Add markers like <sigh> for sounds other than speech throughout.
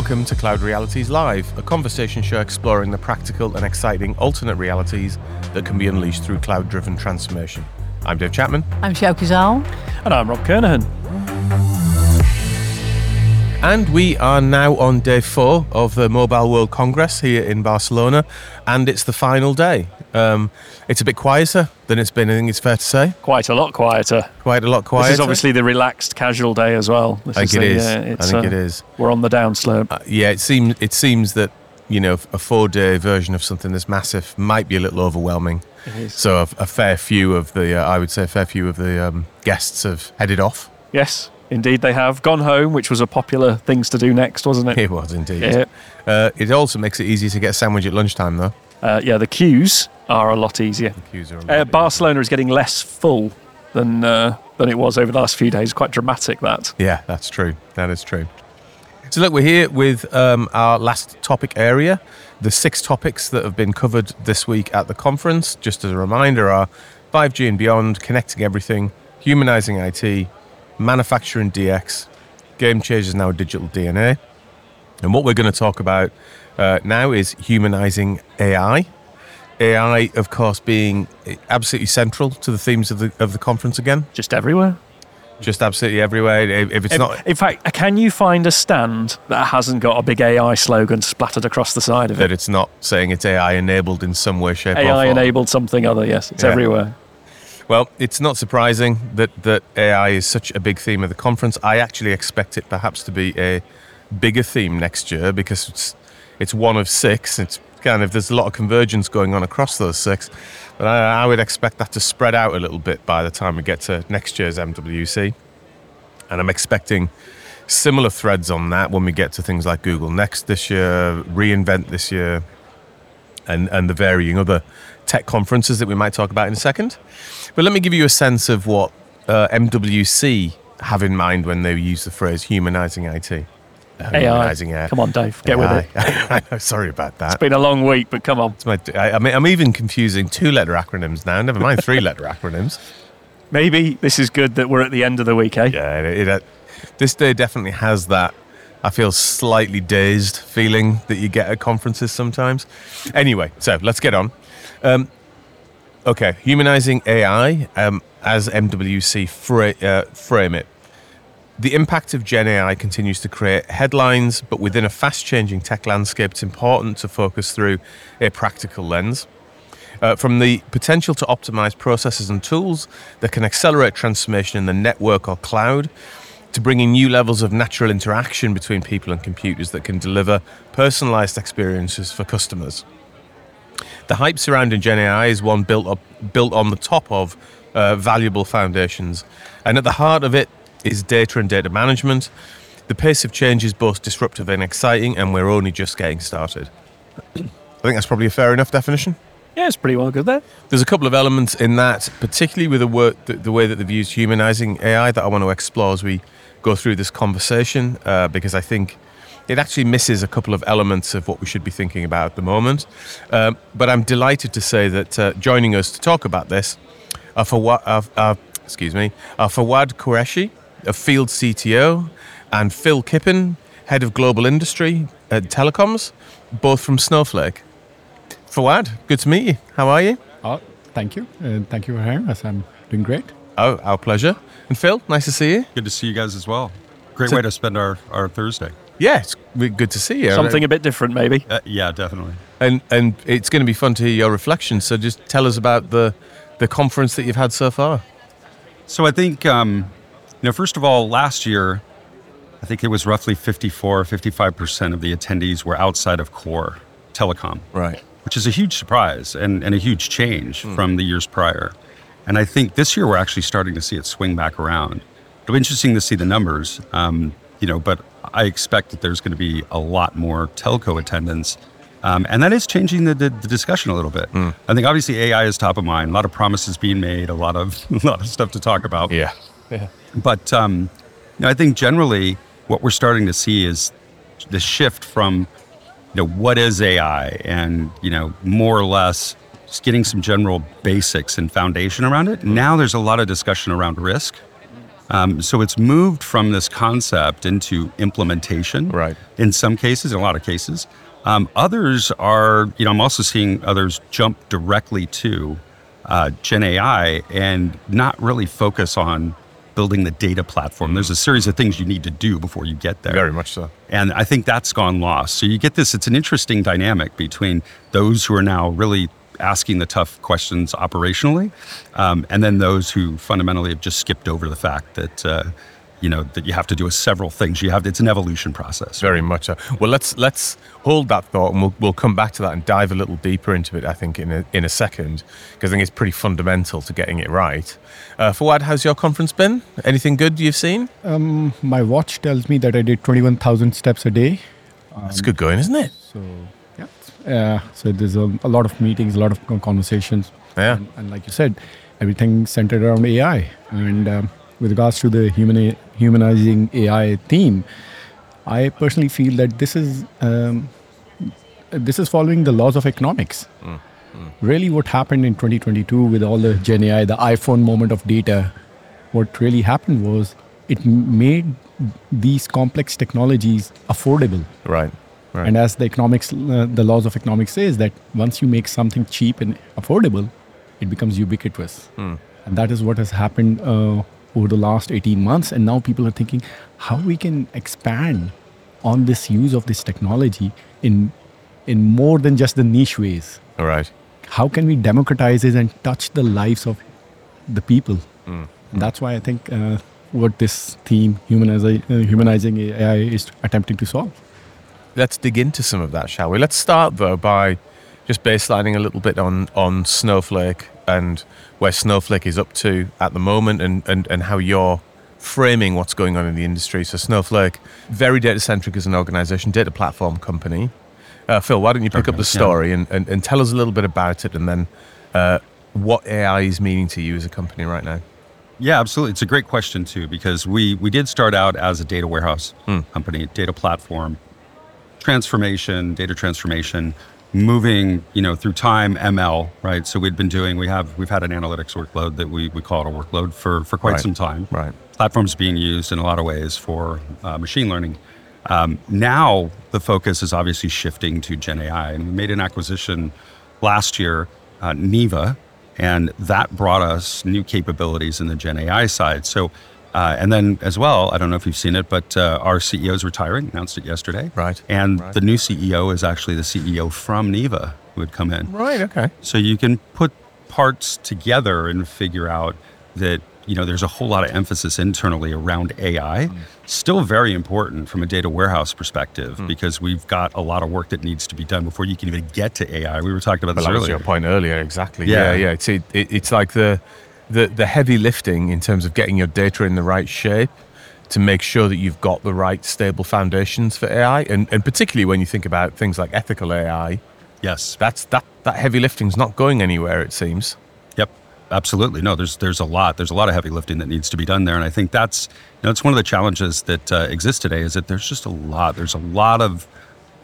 Welcome to Cloud Realities Live, a conversation show exploring the practical and exciting alternate realities that can be unleashed through cloud driven transformation. I'm Dave Chapman. I'm Sjoukje Zaal. And I'm Rob Kernahan. And we are now on day four of the Mobile World Congress here in Barcelona, and it's the final day. Um, it's a bit quieter than it's been, I think it's fair to say. Quite a lot quieter. Quite a lot quieter. This is obviously the relaxed casual day as well. This I think is it the, is. uh, I think uh, it is. We're on the downslope. Uh, yeah, it seems it seems that you know a four-day version of something this massive might be a little overwhelming. It is. So a, a fair few of the, uh, I would say, a fair few of the um, guests have headed off. Yes, indeed they have gone home, which was a popular things to do next, wasn't it? It was indeed. Yeah. Uh, it also makes it easy to get a sandwich at lunchtime, though. Uh, yeah, the queues are a lot easier. Queues are a lot Uh, easier. Barcelona is getting less full than uh, than it was over the last few days. Quite dramatic that. Yeah, that's true. That is true. So look, we're here with um, our last topic area. The six topics that have been covered this week at the conference, just as a reminder, are 5G and beyond, connecting everything, humanizing IT, manufacturing DX, game changers now digital DNA. And what we're going to talk about uh, now is humanizing AI. AI, of course, being absolutely central to the themes of the of the conference again. Just everywhere. Just absolutely everywhere. If, if it's In- not in fact, can you find a stand that hasn't got a big AI slogan splattered across the side of it? that it's not saying it's AI enabled in some way, shape, or AI enabled something other. Yes, it's Yeah. everywhere. Well, it's not surprising that, that AI is such a big theme of the conference. I actually expect it perhaps to be a bigger theme next year because it's one of six. It's kind of there's a lot of convergence going on across those six, but I, I would expect that to spread out a little bit by the time we get to next year's MWC, and I'm expecting similar threads on that when we get to things like Google Next this year, reInvent this year, and, and the varying other tech conferences that we might talk about in a second. But let me give you a sense of what uh, MWC have in mind when they use the phrase humanizing IT. AI. Humanizing AI. Come on, Dave, get with it. <laughs> I know, sorry about that. It's been a long week, but come on. It's my, I, mean, I'm even confusing two-letter acronyms now. Never mind three-letter acronyms. <laughs> Maybe this is good that we're at the end of the week, eh? Yeah, it, it, uh, this day definitely has that. I feel slightly dazed feeling that you get at conferences sometimes. Anyway, so let's get on. Um, okay, humanizing AI um, as MWC fra- uh, frame it. The impact of Gen AI continues to create headlines, but within a fast changing tech landscape, it's important to focus through a practical lens. Uh, from the potential to optimize processes and tools that can accelerate transformation in the network or cloud, to bringing new levels of natural interaction between people and computers that can deliver personalized experiences for customers. The hype surrounding Gen AI is one built up, built on the top of uh, valuable foundations, and at the heart of it is data and data management. The pace of change is both disruptive and exciting, and we're only just getting started. I think that's probably a fair enough definition. Yeah, it's pretty well good there. There's a couple of elements in that, particularly with the, work, the, the way that they've used humanizing AI, that I want to explore as we go through this conversation, uh, because I think it actually misses a couple of elements of what we should be thinking about at the moment. Um, but I'm delighted to say that uh, joining us to talk about this are Fawad, uh, uh, excuse me, are Fawad Qureshi, a field CTO, and Phil Kippen, head of global industry at telecoms, both from Snowflake. Fawad, good to meet you. How are you? Oh, thank you. Uh, thank you for having us. I'm doing great. Oh, our pleasure. And Phil, nice to see you. Good to see you guys as well. Great So- way to spend our, our Thursday. Yeah, it's re- good to see you. Something a bit different, maybe. Uh, yeah, definitely. and and it's going to be fun to hear your reflections. So just tell us about the the conference that you've had so far. So I think, um, you know, first of all, last year, I think it was roughly 54, 55% of the attendees were outside of core telecom, Right. which is a huge surprise and, and a huge change from the years prior. And I think this year we're actually starting to see it swing back around. It'll be interesting to see the numbers, um, you know, but I expect that there's going to be a lot more telco attendance. Um, and that is changing the, the, the discussion a little bit. I think obviously AI is top of mind. A lot of promises being made, a lot of <laughs> a lot of stuff to talk about. Yeah. Yeah. But um, you know, I think generally what we're starting to see is the shift from you know what is AI and you know more or less just getting some general basics and foundation around it. Now there's a lot of discussion around risk, Um, so it's moved from this concept into implementation. Right. In some cases, in a lot of cases. Um, others are, you know, I'm also seeing others jump directly to uh, Gen AI and not really focus on building the data platform. There's a series of things you need to do before you get there. Very much so. And I think that's gone lost. So you get this, it's an interesting dynamic between those who are now really asking the tough questions operationally, um, and then those who fundamentally have just skipped over the fact that. Uh, you know that you have to do several things. You have it's an evolution process. Very much so. Well, let's let's hold that thought, and we'll we'll come back to that and dive a little deeper into it. I think in a in a second, because I think it's pretty fundamental to getting it right. Uh, Fawad, how's your conference been? Anything good you've seen? Um, my watch tells me that I did 21,000 steps a day. That's good going, isn't it? So, yeah. Uh, so there's a, a lot of meetings, a lot of conversations. Yeah. And, and like you said, everything centered around AI. And um, with regards to the human, humanizing AI theme, I personally feel that this is um, this is following the laws of economics. Really, what happened in 2022 with all the Gen AI, the iPhone moment of data, what really happened was it made these complex technologies affordable. Right. Right. And as the economics, uh, the laws of economics says that once you make something cheap and affordable, it becomes ubiquitous. And that is what has happened uh, over the last 18 months. And now people are thinking how we can expand on this use of this technology in in more than just the niche ways. All right. How can we democratize it and touch the lives of the people? And that's why I think uh, what this theme, humanizi- uh, humanizing AI, is attempting to solve. Let's dig into some of that, shall we? Let's start though by just baselining a little bit on on Snowflake and where Snowflake is up to at the moment, and and and how you're framing what's going on in the industry. So Snowflake, very data centric as an organization, data platform company. Uh, Phil, why don't you pick up the Okay, yeah. story and, and, and tell us a little bit about it, and then uh, what AI is meaning to you as a company right now? Yeah, absolutely. It's a great question too because we we did start out as a data warehouse company, data platform, transformation, data transformation, moving you know through time ML, right? So we'd been doing we have we've had an analytics workload that we we call it a workload for for quite Right, some time. right. Platforms being used in a lot of ways for uh, machine learning. Um, now the focus is obviously shifting to Gen AI, and we made an acquisition last year, uh, Neeva, and that brought us new capabilities in the Gen AI side. So, uh, and then as well, I don't know if you've seen it, but uh, our CEO is retiring. Announced it yesterday. Right, And right. the new CEO is actually the CEO from Neeva who would come in. Right. Okay. So you can put parts together and figure out that you know there's a whole lot of emphasis internally around AI. Mm. Still very important from a data warehouse perspective Mm. because we've got a lot of work that needs to be done before you can even get to AI. We were talking about Well, this that earlier. your point earlier, exactly. Yeah, Yeah. yeah. It's it, it, it's like the, the the heavy lifting in terms of getting your data in the right shape to make sure that you've got the right stable foundations for AI, and and particularly when you think about things like ethical AI, Yes. that's that that heavy lifting's not going anywhere. It seems. Yep, absolutely. No, there's there's a lot. There's a lot of heavy lifting that needs to be done there, and I think that's you know it's one of the challenges that uh, exist today is that there's just a lot. There's a lot of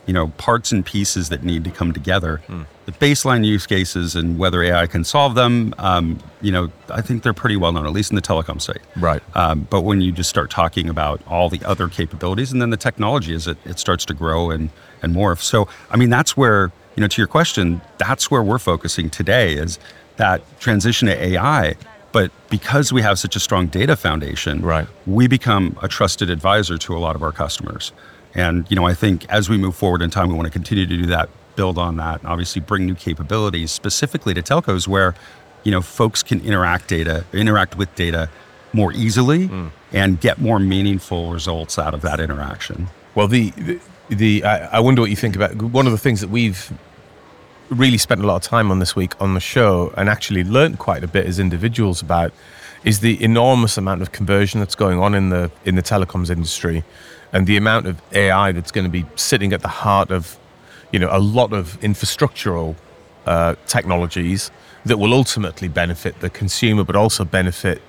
you know parts and pieces that need to come together. The baseline use cases and whether AI can solve them, um, you know, I think they're pretty well known, at least in the telecom side. Right. Um, but when you just start talking about all the other capabilities and then the technology as it, it starts to grow and, and morph. So, I mean, that's where, you know, to your question, that's where we're focusing today is that transition to AI. But because we have such a strong data foundation, Right. we become a trusted advisor to a lot of our customers. And, you know, I think as we move forward in time, we want to continue to do that, build on that, and obviously bring new capabilities specifically to telcos where, you know, folks can interact data, interact with data more easily hmm. and get more meaningful results out of that interaction. Well, the the, the I, I wonder what you think about one of the things that we've really spent a lot of time on this week on the show and actually learned quite a bit as individuals about is the enormous amount of conversion that's going on in the in the telecoms industry and the amount of AI that's going to be sitting at the heart of you know a lot of infrastructural uh, technologies that will ultimately benefit the consumer but also benefit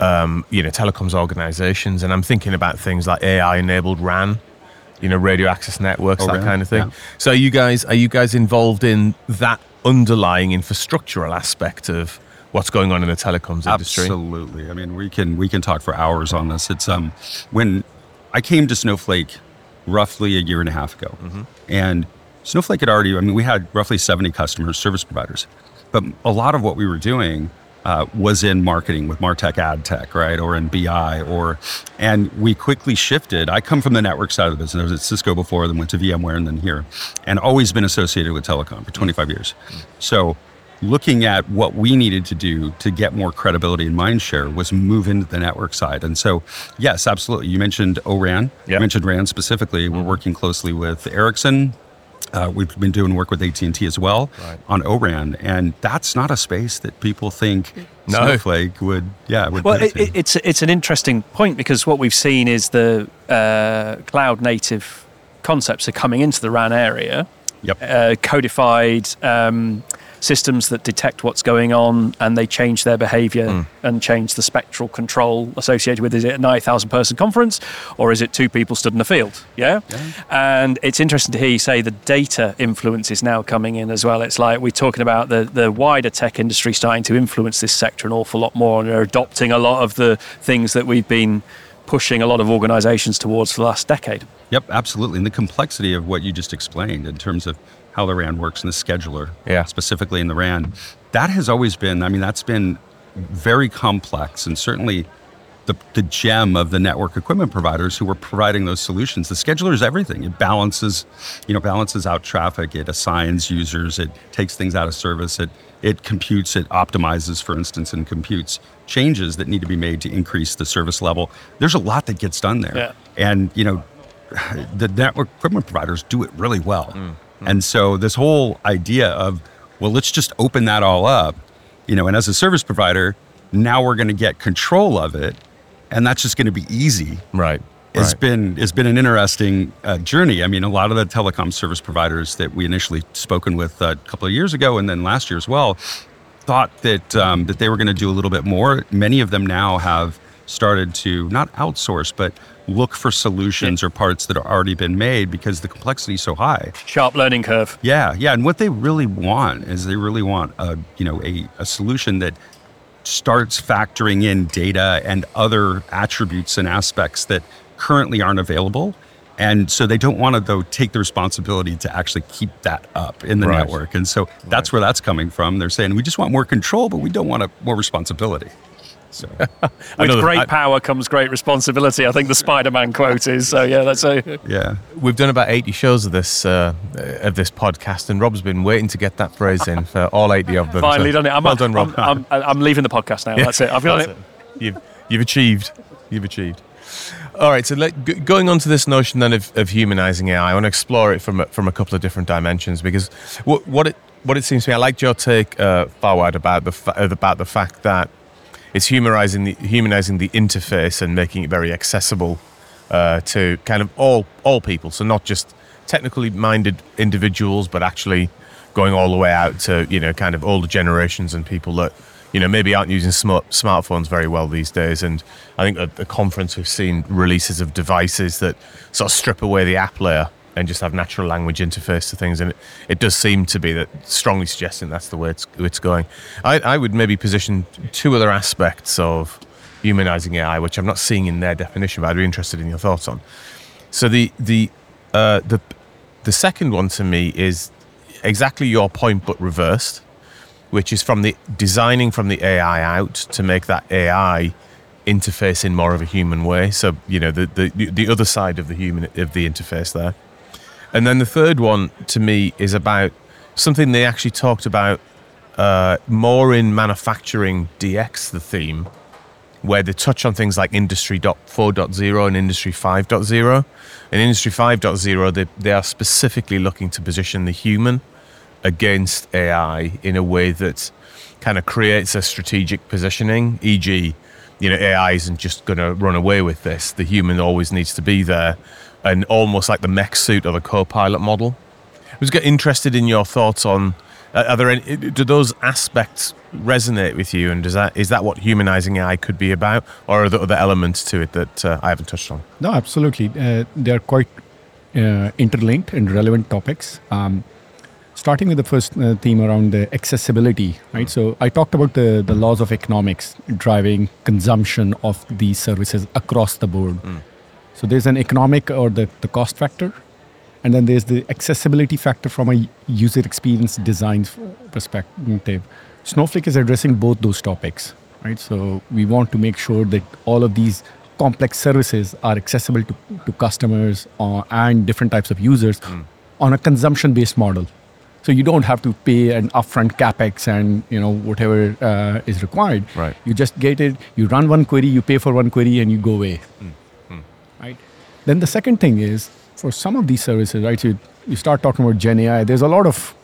um, you know telecoms organizations and i'm thinking about things like ai enabled ran you know radio access networks Oh, that kind of thing yeah. so are you guys are you guys involved in that underlying infrastructural aspect of what's going on in the telecoms industry. Absolutely. I mean, we can we can talk for hours on this. It's um when I came to Snowflake roughly a year and a half ago, and Snowflake had already. I mean, we had roughly seventy customers, service providers, but a lot of what we were doing. Uh, was in marketing with Martech ad tech, right, or in BI, or, and we quickly shifted. I come from the network side of the business. I was at Cisco before, then went to VMware, and then here, and always been associated with telecom for 25 years. So looking at what we needed to do to get more credibility and mind share was move into the network side. And so, yes, absolutely. You mentioned ORAN. Yep. You mentioned RAN specifically. We're working closely with Ericsson. Uh, we've been doing work with AT&T as well Right. on ORAN, and that's not a space that people think No. Snowflake would, yeah, would Well, it, it, it's it's an interesting point because what we've seen is the uh, cloud native concepts are coming into the RAN area, Yep. uh, codified um, systems that detect what's going on and they change their behavior Hmm. and change the spectral control associated with is it a 9,000 person conference or is it two people stood in a field? Yeah? And it's interesting to hear you say the data influence is now coming in as well. It's like we're talking about the, the wider tech industry starting to influence this sector an awful lot more and they're adopting a lot of the things that we've been pushing a lot of organizations towards for the last decade. Yep, absolutely. And the complexity of what you just explained in terms of how the RAN works and the scheduler, Yeah. specifically in the RAN, that has always been, I mean, that's been very complex and certainly the, the gem of the network equipment providers who were providing those solutions. The scheduler is everything. It balances, you know, balances out traffic. It assigns users. It takes things out of service. It it computes. It optimizes, for instance, and computes changes that need to be made to increase the service level. There's a lot that gets done there, Yeah. and you know, <laughs> the network equipment providers do it really well. And so this whole idea of, well, let's just open that all up, you know, and as a service provider, now we're going to get control of it, and that's just going to be easy. Right. It's right. been it's been an interesting uh, journey. I mean, a lot of the telecom service providers that we initially spoken with uh, a couple of years ago, and then last year as well, thought that um, that they were going to do a little bit more. Many of them now have started to not outsource, but look for solutions or parts that have already been made because the complexity is so high. Sharp learning curve. Yeah, yeah, and what they really want is they really want a you know a, a solution that starts factoring in data and other attributes and aspects that currently aren't available. And so they don't want to though take the responsibility to actually keep that up in the Right. network. And so that's where that's coming from. They're saying we just want more control, but we don't want a, more responsibility. So <laughs> With know that- great I- power comes great responsibility. I think the Spider-Man quote is. So yeah, that's a yeah, We've done about 80 shows of this uh, of this podcast, and Rob's been waiting to get that phrase in for all 80 of them. finally so done it. I'm, well done, Rob. I'm, I'm, I'm leaving the podcast now. <laughs> That's it. I've got That's it. You've, you've achieved. You've achieved. All right. So let, g- going on to this notion then of, of humanizing AI, I want to explore it from a, from a couple of different dimensions because what, what it what it seems to me, I liked your take uh, Fawad about the fa- about the fact that it's humanizing the humanizing the interface and making it very accessible uh, to kind of all all people. So not just technically minded individuals, but actually going all the way out to you know kind of older generations and people that you know maybe aren't using smart smartphones very well these days. And I think at the conference we've seen releases of devices that sort of strip away the app layer and just have natural language interface to things. And it, it does seem to be that strongly suggesting that's the way it's, it's going. I, I would maybe position two other aspects of humanizing AI, which I'm not seeing in their definition, but I'd be interested in your thoughts on. So the the uh, the the second one to me is exactly your point, but reversed, which is from the designing from the AI out to make that AI interface in more of a human way. So you know the the the other side of the human of the interface there. And then the third one to me is about something they actually talked about uh, more in manufacturing DX, the theme, where they touch on things like Industry 4.0 and Industry 5.0. In Industry 5.0, they, they are specifically looking to position the human against AI in a way that kind of creates a strategic positioning, e.g., you know, AI isn't just going to run away with this. The human always needs to be there, and almost like the mech suit or the co-pilot model. I was get interested in your thoughts on. uh, Are there any? Do those aspects resonate with you? And does that is that what humanizing AI could be about, or are there other elements to it that uh, I haven't touched on? No, absolutely. Uh, they are quite uh, interlinked and relevant topics. Um, starting with the first uh, theme around the accessibility, right? So I talked about the, the laws of economics driving consumption of these services across the board. So there's an economic or the, the cost factor, and then there's the accessibility factor from a user experience design perspective. Snowflake is addressing both those topics, right? So we want to make sure that all of these complex services are accessible to, to customers uh, and different types of users on a consumption-based model. So you don't have to pay an upfront capex and you know whatever uh, is required. Right. You just get it. You run one query, you pay for one query, and you go away. Right. Then the second thing is for some of these services, right? You, you start talking about Gen AI. There's a lot of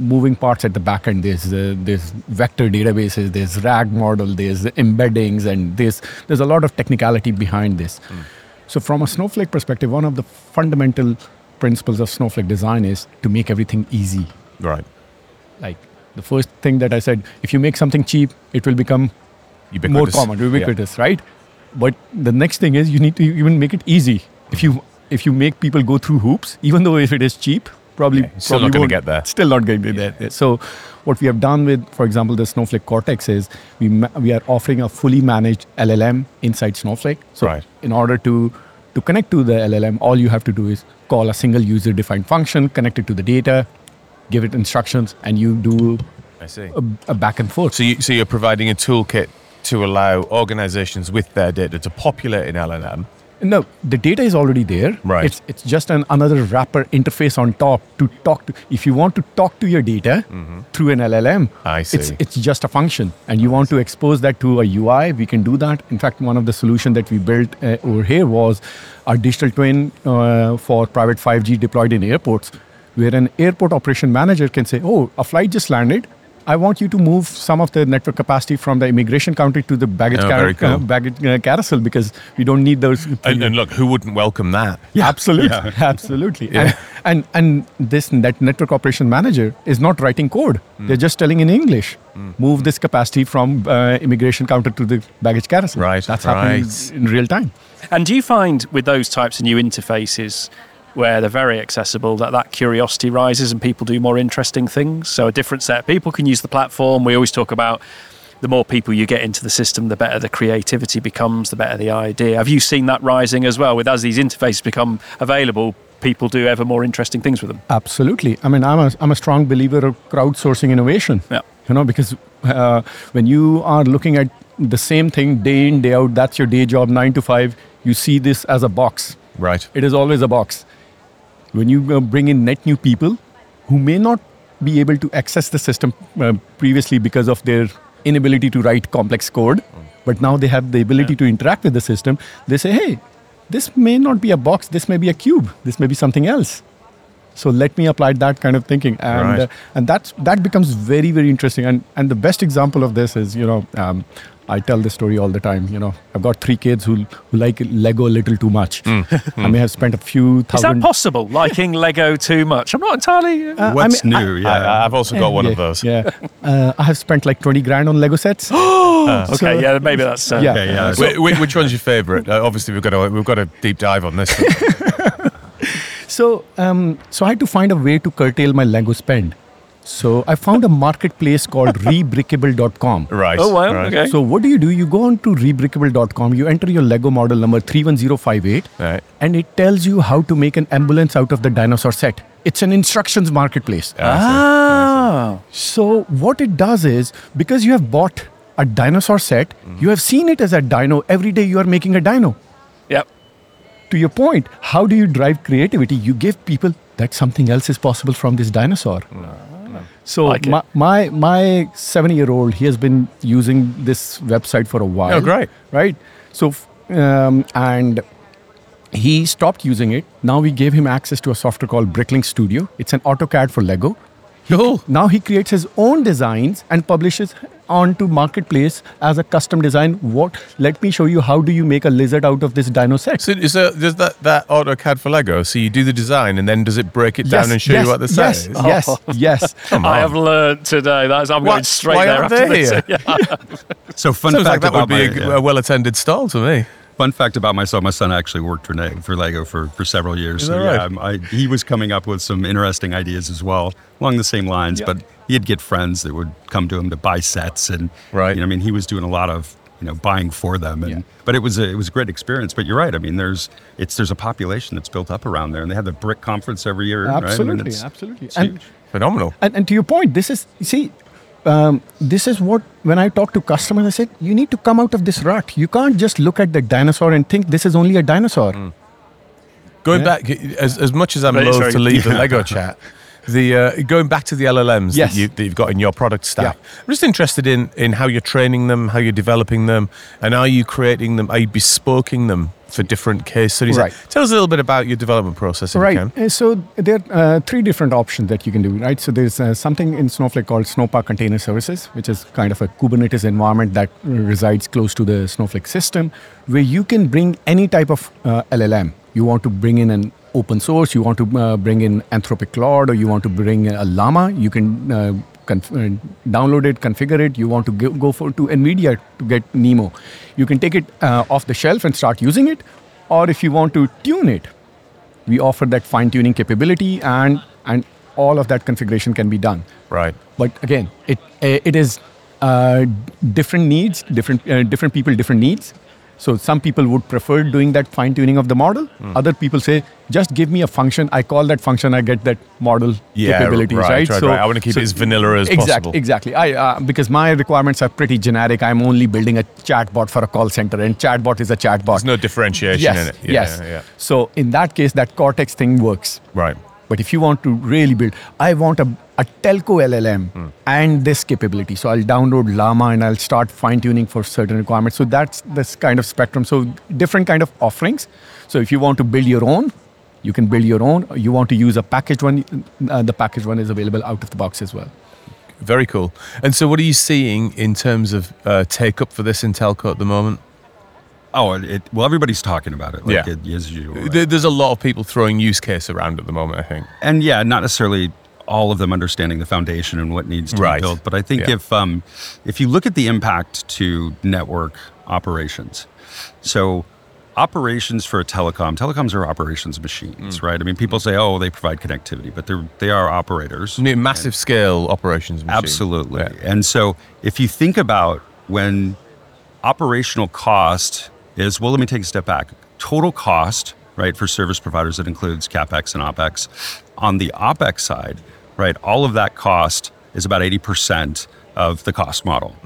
moving parts at the back end. There's uh, there's vector databases, there's RAG model, there's embeddings, and there's there's a lot of technicality behind this. So from a Snowflake perspective, one of the fundamental principles of Snowflake design is to make everything easy. Right. Like the first thing that I said, if you make something cheap, it will become more common, Ubiquitous. Yeah. ubiquitous, right? But the next thing is you need to even make it easy. If you if you make people go through hoops, even though if it is cheap, probably Yeah, still probably not gonna get there. Still not going to get there. So what we have done with, for example, the Snowflake Cortex is we ma- we are offering a fully managed LLM inside Snowflake. So Right. in order to to connect to the LLM, all you have to do is call a single user defined function, connect it to the data, give it instructions, and you do I see. a, a back and forth. So, you, so you're providing a toolkit to allow organizations with their data to populate in LLM. No, the data is already there. Right. It's it's just an another wrapper interface on top to talk to. If you want to talk to your data through an LLM, I It's see. it's just a function, and you want to expose that to a UI. We can do that. In fact, one of the solution that we built uh, over here was our digital twin uh, for private 5G deployed in airports, where an airport operation manager can say, "Oh, a flight just landed." I want you to move some of the network capacity from the immigration counter to the baggage, Oh, car- cool. uh, baggage uh, carousel because we don't need those. And, and look, who wouldn't welcome that? Yeah, absolutely, <laughs> absolutely. And, and and this that network operation manager is not writing code; Hmm. they're just telling in English, move this capacity from uh, immigration counter to the baggage carousel. Right, that's happening right. in real time. And do you find with those types of new interfaces where they're very accessible that that curiosity rises and people do more interesting things? So a different set of people can use the platform. We always talk about the more people you get into the system, the better the creativity becomes, the better the idea. Have you seen that rising as well? With as these interfaces become available, people do ever more interesting things with them. Absolutely. I mean, I'm a, I'm a strong believer of crowdsourcing innovation. Yeah. You know, because uh, when you are looking at the same thing day in, day out, that's your day job, nine to five, you see this as a box. Right. It is always a box. When you uh, bring in net new people who may not be able to access the system uh, previously because of their inability to write complex code, but now they have the ability to interact with the system, they say, hey, this may not be a box, this may be a cube, this may be something else. So let me apply that kind of thinking, and Right. uh, and that's that becomes very very interesting. And and the best example of this is you know um, I tell this story all the time. You know I've got three kids who who like Lego a little too much. <laughs> I may have spent a few thousand. Is that possible? Liking Lego too much? I'm not entirely. Uh, Uh, I What's mean, I- new? yeah. I, I've also got one yeah, of those. Yeah, uh, I have spent like twenty grand on Lego sets. <gasps> <gasps> okay, so- yeah, maybe that's. Uh, yeah, Okay, yeah. Wh- wh- which one's your favourite? Uh, obviously, we've got a we've got a deep dive on this. <laughs> So, um, so I had to find a way to curtail my Lego spend. So I found a marketplace called <laughs> rebrickable.com. right. Oh, wow, Right. okay. So what do you do? You go on to rebrickable.com, you enter your Lego model number 31058, Right. and it tells you how to make an ambulance out of the dinosaur set. It's an instructions marketplace. Ah. So what it does is because you have bought a dinosaur set, you have seen it as a dino. Every day you are making a dino. Yep. To your point, how do you drive creativity? You give people that something else is possible from this dinosaur. So Like my, my my seven year old he has been using this website for a while. Oh, great. Right. So um, and he stopped using it. Now we gave him access to a software called Bricklink Studio. It's an AutoCAD for Lego. Cool. Now he creates his own designs and publishes onto marketplace as a custom design. What? Let me show you how do you make a lizard out of this dino set. So, is there, does that that AutoCAD for Lego? So you do the design, and then does it break it down and show yes, you what the set yes, is? Oh, yes, <laughs> yes. Come I have learned today. That is, I'm Why- going straight why there aren't after they this. here? <laughs> Yeah. <laughs> So fun Sounds like fact that would be my, a, yeah. a well-attended stall to me. Fun fact about myself: my son actually worked for, for Lego for, for several years. Is so that yeah, right? I'm- I, he was coming up with some interesting ideas as well along the same lines. Yeah. But he'd get friends that would come to him to buy sets, and Right. You know, I mean, he was doing a lot of you know buying for them, and Yeah. but it was a, it was a great experience. But you're right. I mean, there's it's there's a population that's built up around there, and they have the Brick Conference every year. right? I mean, Absolutely, it's- absolutely. And. Phenomenal. and and to your point, this is see, um, this is what when I talk to customers, I said you need to come out of this rut. You can't just look at the dinosaur and think this is only a dinosaur. Mm. Going Yeah. back, as, as much as I'm Right, loath sorry. to leave the Lego chat, the uh, going back to the LLMs Yes. that, you, that you've got in your product stack, Yeah. I'm just interested in in how you're training them, how you're developing them, and are you creating them? Are you bespoking them for different case studies? Right. Tell us a little bit about your development process, if Right. you can. Uh, So there are uh, three different options that you can do, right? So there's uh, something in Snowflake called Snowpark Container Services, which is kind of a Kubernetes environment that resides close to the Snowflake system, where you can bring any type of uh, LLM. You want to bring in an open source, you want to uh, bring in Anthropic Claude, or you want to bring a Llama. You can uh, conf- uh, download it, configure it. You want to go, go for to NVIDIA to get Nemo. You can take it uh, off the shelf and start using it, or if you want to tune it, we offer that fine tuning capability and and all of that configuration can be done Right. but again it it is uh, different needs different uh, different people different needs so some people would prefer doing that fine tuning of the model Hmm. other people say just give me a function i call that function i get that model Yeah, capabilities right, right, right, right. I wanna keep it as vanilla as exact- possible. exactly exactly. i uh, because my requirements are pretty generic i'm only building a chatbot for a call center and chatbot is a chatbot There's no differentiation yes, in it. Yeah, yes. Yeah, yeah. So in that case, that Cortex thing works. Right. But if you want to really build, I want a, a telco LLM Hmm. and this capability. So I'll download Llama and I'll start fine tuning for certain requirements. So that's this kind of spectrum. So different kind of offerings. So if you want to build your own, you can build your own. You want to use a packaged one, uh, the packaged one is available out of the box as well. Very cool. And so, what are you seeing in terms of uh, take up for this in telco at the moment? Oh, it, well, everybody's talking about it. Like Yeah. it, usual. There- There's a lot of people throwing use case around at the moment. I think. and yeah, not necessarily all of them understanding the foundation and what needs to Right. be built. But I think Yeah. if um, if you look at the impact to network operations, so operations for a telecom, telecoms are operations machines, Hmm. right? I mean, people say, oh, they provide connectivity, but they're they are operators. Massive scale operations. Machine. Absolutely. Yeah. And so if you think about when operational cost is, well, let me take a step back. Total cost, right, for service providers, that includes CapEx and OpEx. On the OpEx side, right, all of that cost is about 80% of the cost model.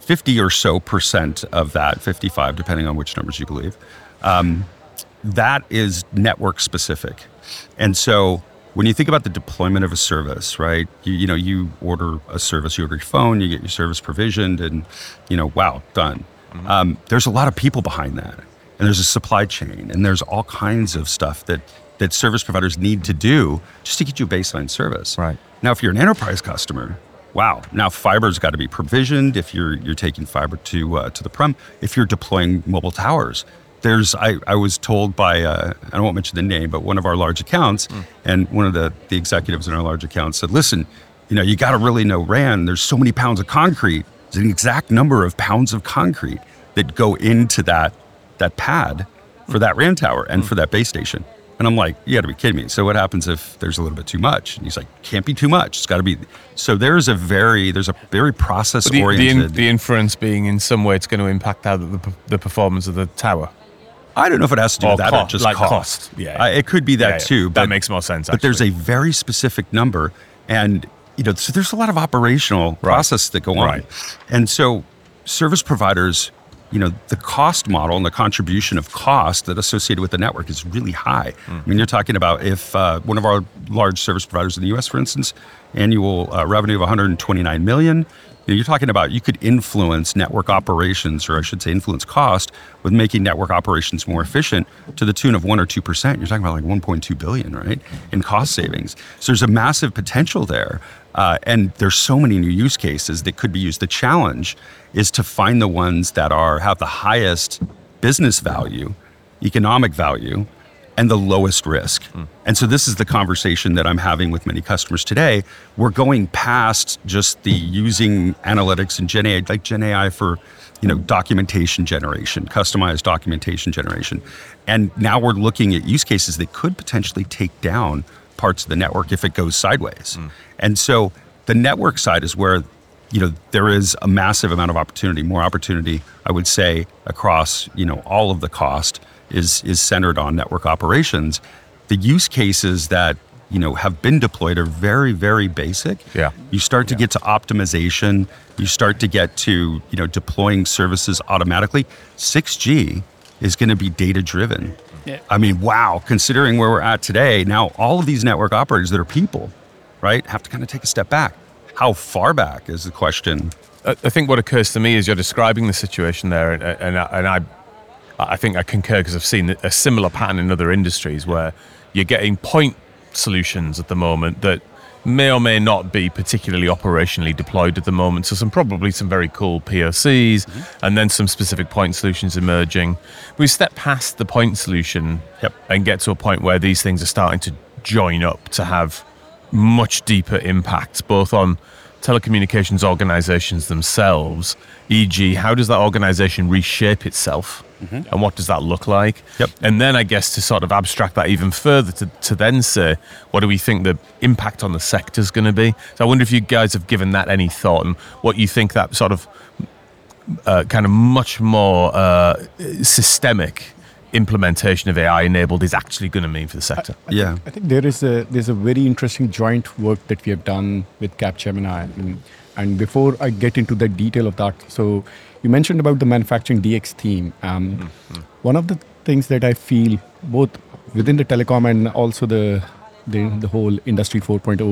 50 or so percent of that, 55, depending on which numbers you believe, um, that is network specific. And so when you think about the deployment of a service, right? You, you know, you order a service, you order your phone, you get your service provisioned, and you know, wow, done. Um, there's a lot of people behind that, and there's a supply chain, and there's all kinds of stuff that that service providers need to do just to get you a baseline service. Right. Now, if you're an enterprise customer, wow, now fiber's got to be provisioned. If you're you're taking fiber to uh, to the prem, if you're deploying mobile towers, there's I, I was told by uh, I won't mention the name, but one of our large accounts, and one of the the executives in our large account said, listen, you know, you got to really know RAN. There's so many pounds of concrete. There's an exact number of pounds of concrete that go into that that pad for that RAN tower and for that base station. And I'm like, you got to be kidding me. So what happens if there's a little bit too much? And he's like, can't be too much. It's got to be. So there's a very there's a very process The, the, oriented. in, the inference being in some way it's going to impact how the, the performance of the tower. I don't know if it has to do Or with that co- or just like cost. cost. Yeah. Uh, it could be that Yeah, yeah. too. That makes more sense, But there's a very specific number, and you know, so there's a lot of operational process that go on, Right. and so service providers. You know, the cost model and the contribution of cost that associated with the network is really high. Hmm. I mean, you're talking about if uh, one of our large service providers in the U.S., for instance, annual uh, revenue of 129 million. You're talking about you could influence network operations, or I should say, influence cost with making network operations more efficient to the tune of one or two percent. You're talking about like 1.2 billion, right, in cost savings. So there's a massive potential there, uh, and there's so many new use cases that could be used. The challenge is to find the ones that are have the highest business value, economic value, and the lowest risk. Hmm. And so this is the conversation that I'm having with many customers today. We're going past just the using analytics and Gen AI, like Gen AI for, you know, documentation generation, customized documentation generation. And now we're looking at use cases that could potentially take down parts of the network if it goes sideways. Hmm. And so the network side is where you know there is a massive amount of opportunity more opportunity i would say across you know all of the cost is is centered on network operations the use cases that you know have been deployed are very very basic. Yeah. you start to get to optimization. You start to get to you know deploying services automatically. 6g is going to be data driven Yeah. i mean wow considering where we're at today now all of these network operators that are people right have to kind of take a step back. How far back is the question? I I think what occurs to me is you're describing the situation there, and, and, I- and I, I think I concur because I've seen a similar pattern in other industries where you're getting point solutions at the moment that may or may not be particularly operationally deployed at the moment. So some probably some very cool POCs, mm-hmm. and then some specific point solutions emerging. We step past the point solution Yep. and get to a point where these things are starting to join up to have much deeper impacts, both on telecommunications organizations themselves, e.g., how does that organization reshape itself? And what does that look like? Yep. And then I guess to sort of abstract that even further to, to then say, what do we think the impact on the sector is going to be? So I wonder if you guys have given that any thought and what you think that sort of uh, kind of much more uh, systemic implementation of AI enabled is actually going to mean for the sector. yeah I think there is a there's a very interesting joint work that we have done with Capgemini, and, and before I get into the detail of that, so you mentioned about the manufacturing DX theme. Um, One of the things that I feel both within the telecom and also the the, the whole industry 4.0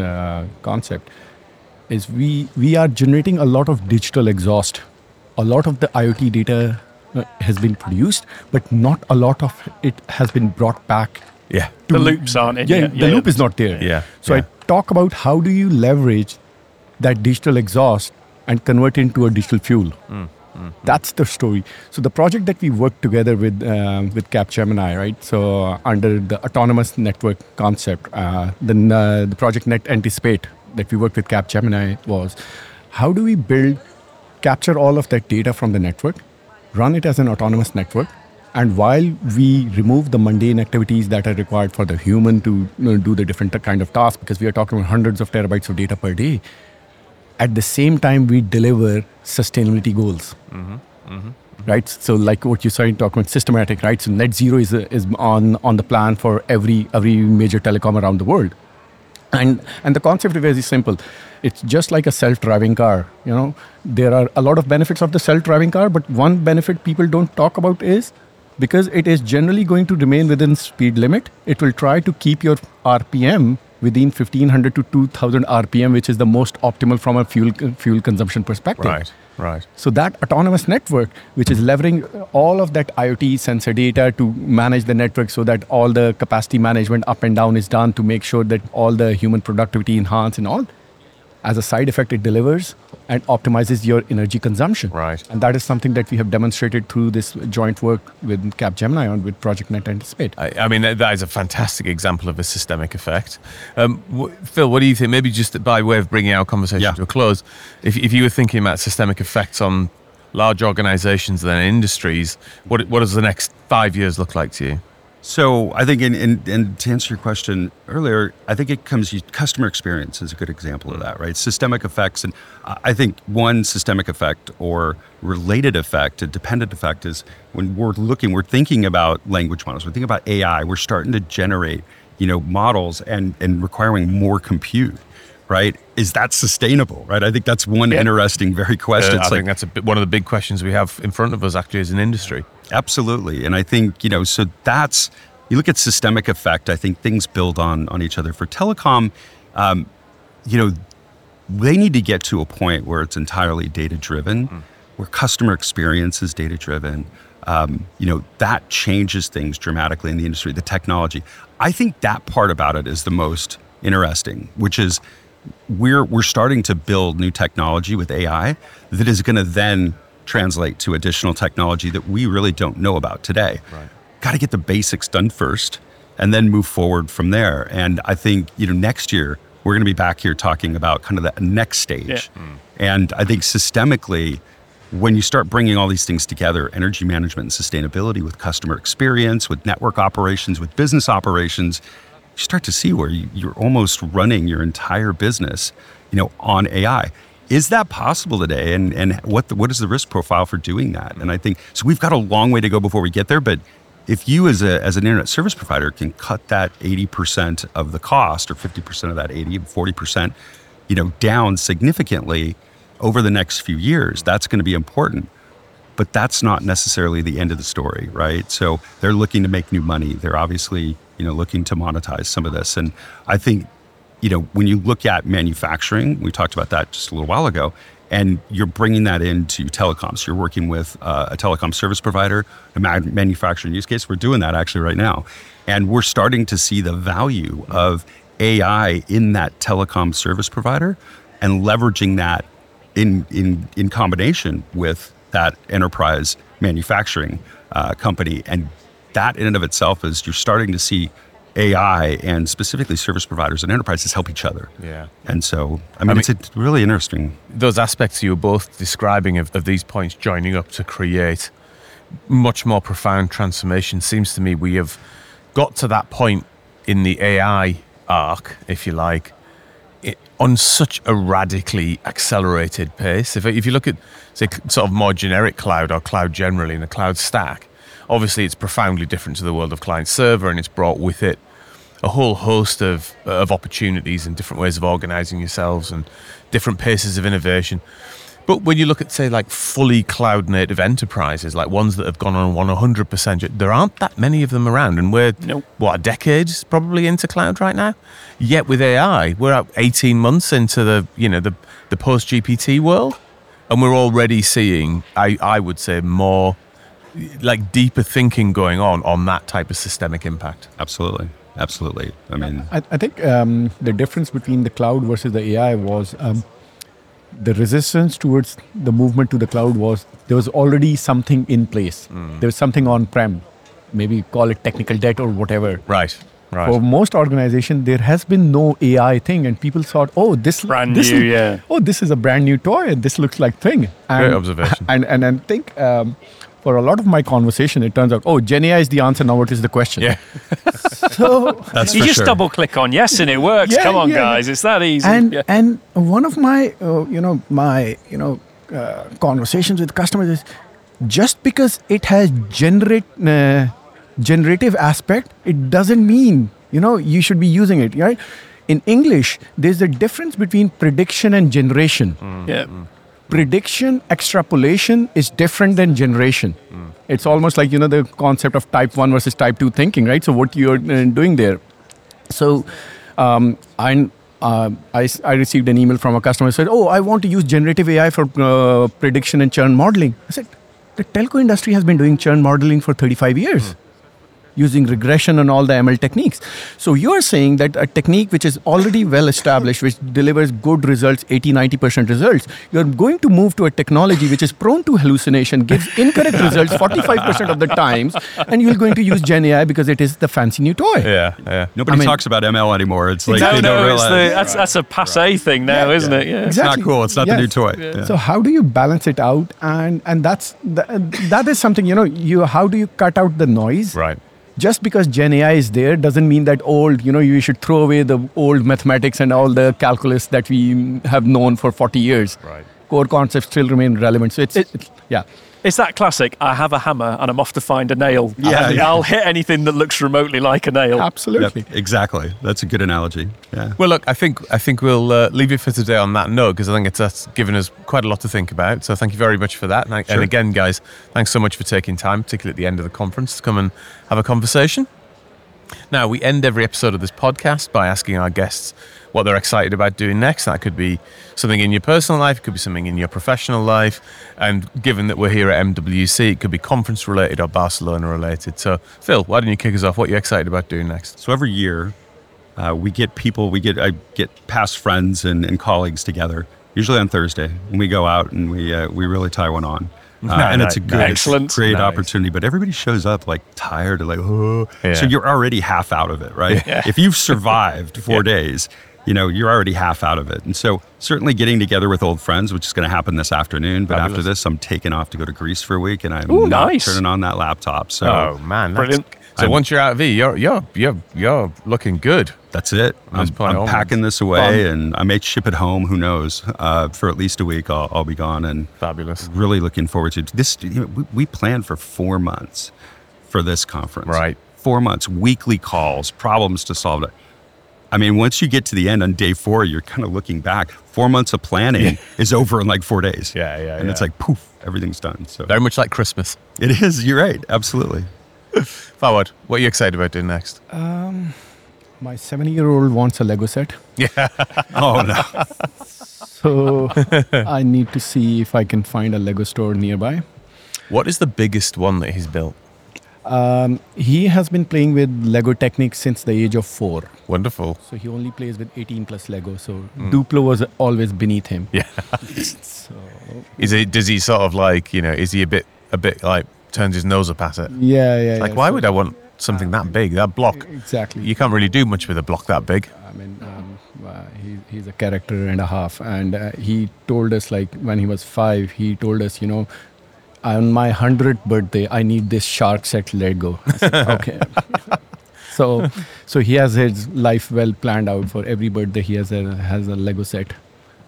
uh, concept is we we are generating a lot of digital exhaust. A lot of the IoT data uh, has been produced, but not a lot of it has been brought back Yeah. The loops aren't in yeah, yet. the loop is not there. Yeah, So yeah. I talk about how do you leverage that digital exhaust and convert it into a digital fuel. Mm, That's the story. So the project that we worked together with um, with Capgemini, right? So uh, under the autonomous network concept, uh, then uh, the project Net Anticipate that we worked with Capgemini was how do we build, capture all of that data from the network, run it as an autonomous network, and while we remove the mundane activities that are required for the human to you know, do the different kind of tasks, because we are talking about hundreds of terabytes of data per day, at the same time we deliver sustainability goals. Mm-hmm. Mm-hmm. Right, so like what you started talking about, systematic, right? So net zero is is on on the plan for every every major telecom around the world, and and the concept is very simple. It's just like a self-driving car. You know, there are a lot of benefits of the self-driving car, but one benefit people don't talk about is because it is generally going to remain within speed limit. It will try to keep your RPM within 1500 to 2000 RPM, which is the most optimal from a fuel fuel consumption perspective. Right. Right. So that autonomous network, which is leveraging all of that IoT sensor data to manage the network so that all the capacity management up and down is done to make sure that all the human productivity enhanced and all. As a side effect, it delivers and optimizes your energy consumption. Right. And that is something that we have demonstrated through this joint work with Capgemini on with Project Net Anticipate. I, I mean, that that is a fantastic example of a systemic effect. Um, wh- Phil, what do you think? Maybe just by way of bringing our conversation Yeah. to a close, if, if you were thinking about systemic effects on large organizations and industries, what, what does the next five years look like to you? So I think, in, in, and to answer your question earlier, I think it comes customer experience is a good example of that, right? Systemic effects, and I think one systemic effect or related effect, a dependent effect, is when we're looking, we're thinking about language models, we're thinking about AI, we're starting to generate, you know, models and and requiring more compute, right? Is that sustainable, right? I think that's one Yeah. interesting, very Uh, question. I It's think that's a bit, one of the big questions we have in front of us actually as an industry. Absolutely. And I think, you know, so that's, you look at systemic effect, I think things build on, on each other. For telecom, um, you know, they need to get to a point where it's entirely data driven, where customer experience is data driven. Um, you know, that changes things dramatically in the industry, the technology. I think that part about it is the most interesting, which is we're we're starting to build new technology with AI that is going to then translate to additional technology that we really don't know about today. Right. got to get the basics done first and then move forward from there. And I think, you know, next year we're going to be back here talking about kind of that next stage. Yeah. Hmm. And I think systemically, when you start bringing all these things together energy management and sustainability with customer experience, with network operations, with business operations you start to see where you're almost running your entire business you know, on AI. Is that possible today? And and what the, what is the risk profile for doing that? And I think so. We've got a long way to go before we get there. But if you as a as an internet service provider can cut that eighty percent of the cost or fifty percent of that 80, 40 percent, you know, down significantly over the next few years, that's going to be important. But that's not necessarily the end of the story, right? So they're looking to make new money. They're obviously you know looking to monetize some of this, and I think you know, when you look at manufacturing, we talked about that just a little while ago, and you're bringing that into telecoms. You're working with uh, a telecom service provider, a manufacturing use case. We're doing that actually right now. And we're starting to see the value of AI in that telecom service provider and leveraging that in, in, in combination with that enterprise manufacturing uh, company. And that in and of itself is you're starting to see AI and specifically service providers and enterprises help each other. Yeah. And so, I mean, I mean- it's, it's really interesting. those aspects you were both describing of, of these points joining up to create much more profound transformation seems to me we have got to that point in the AI arc, if you like, it, on such a radically accelerated pace. If, if you look at, say, sort of more generic cloud or cloud generally in the cloud stack, obviously it's profoundly different to the world of client server and it's brought with it a whole host of, of opportunities and different ways of organizing yourselves and different paces of innovation. But when you look at, say, like fully cloud native enterprises, like ones that have gone on 100%, there aren't that many of them around. And we're, Nope. what, a decade probably into cloud right now? Yet with AI, we're at 18 months into the, you know, the, the post GPT world. And we're already seeing, I, I would say, more like deeper thinking going on on that type of systemic impact. Absolutely. Absolutely. I mean, I, I think um, the difference between the cloud versus the AI was um, the resistance towards the movement to the cloud was there was already something in place. There was something on prem, maybe call it technical debt or whatever. Right. Right. For most organizations, there has been no AI thing, and people thought, "Oh, this Brand this new, is, yeah. Oh, this is a brand new toy, and this looks like thing." And, Great observation. <laughs> And and and think um, for a lot of my conversation, it turns out, oh, Gen AI is the answer. Now, what is the question? yeah. <laughs> So that's you just sure. double click on yes and it works. Yeah, Come on, yeah. guys, it's that easy. and Yeah. and one of my uh, you know my you know uh, conversations with customers is just because it has generate uh, generative aspect it doesn't mean you know you should be using it right in english there's a difference between prediction and generation yeah. Prediction extrapolation is different than generation. It's almost like you know the concept of type 1 versus type 2 thinking right? So what you're uh, doing there. So um, I, uh, I, I received an email from a customer who said, Oh, I want to use generative AI for uh, prediction and churn modeling. I said, The telco industry has been doing churn modeling for 35 years. Using regression and all the ML techniques. So you're saying that a technique which is already well established, which delivers good results, 80 90% results, you're going to move to a technology which is prone to hallucination, gives incorrect results 45% of the times, and you're going to use Gen AI because it is the fancy new toy. Yeah. Yeah. Nobody I mean- talks about ML anymore. It's like no, they don't no, it's realize the, that's, that's a passe thing now, Yeah, isn't it? Yeah. it's not cool. It's not the new toy. Yeah. So how do you balance it out? And and that's th- that is something you know. You how do you cut out the noise? Right. Just because Gen AI is there doesn't mean that old. You know, you should throw away the old mathematics and all the calculus that we have known for forty years. Right. Core concepts still remain relevant. So it's, It- it's yeah. It's that classic. I have a hammer and I'm off to find a nail. Yeah, I'll, yeah. I'll hit anything that looks remotely like a nail. Absolutely. Yep, exactly. That's a good analogy. Yeah. Well, look, I think I think we'll uh, leave it for today on that note because I think it's that's given us quite a lot to think about. So thank you very much for that. And, I- Sure. and again, guys, thanks so much for taking time, particularly at the end of the conference, to come and have a conversation. Now, we end every episode of this podcast by asking our guests what they're excited about doing next. That could be something in your personal life, it could be something in your professional life. And given that we're here at MWC, it could be conference related or Barcelona related. So, Phil, why don't you kick us off? What are you excited about doing next? So every year, uh, we get people, we get I get past friends and, and colleagues together, usually on Thursday, and we go out and we uh, we really tie one on. Uh, and it's a nice. good, Excellent. it's great Nice. opportunity. But everybody shows up like tired, like oh, Yeah. so you're already half out of it, right? If you've survived four days, you know you're already half out of it. And so certainly getting together with old friends, which is going to happen this afternoon. But after this, I'm taking off to go to Greece for a week, and I'm Ooh, not nice. turning on that laptop. So Oh man, that's- Brilliant. So I'm- once you're out of E, you're you're you're you're looking good. That's it. I'm, I'm packing this away, and I may ship it home. Who knows? Uh, for at least a week, I'll, I'll be gone, and Fabulous. really looking forward to this. You know, we, we planned for four months for this conference. Right. Four months, weekly calls, problems to solve. I mean, once you get to the end on day four, you're kind of looking back. Four months of planning is over in like four days. Yeah, yeah, And it's like poof, everything's done. So Very much like Christmas. it is. You're right. Absolutely. <laughs> Fawad. What are you excited about doing next? My seven-year-old wants a Lego set, Yeah. <laughs> Oh no. <laughs> so I need to see if I can find a Lego store nearby. What is the biggest one that he's built? Um, he has been playing with Lego Technics since the age of four. Wonderful. So he only plays with 18 plus Lego. So Duplo was always beneath him. Yeah. So Is he? Does he sort of like you know? Is he a bit a bit like turns his nose up at it? yeah, yeah. Like yeah. why So- would I want something that big? That block. Exactly. You can't really do much with a block that big. I mean, um, uh, he, he's a character and a half. And uh, he told us, like, when he was five, he told us, you know, on my 100th birthday, I need this shark set Lego. Said, <laughs> okay. so, so he has his life well planned out for every birthday. He has a, has a Lego set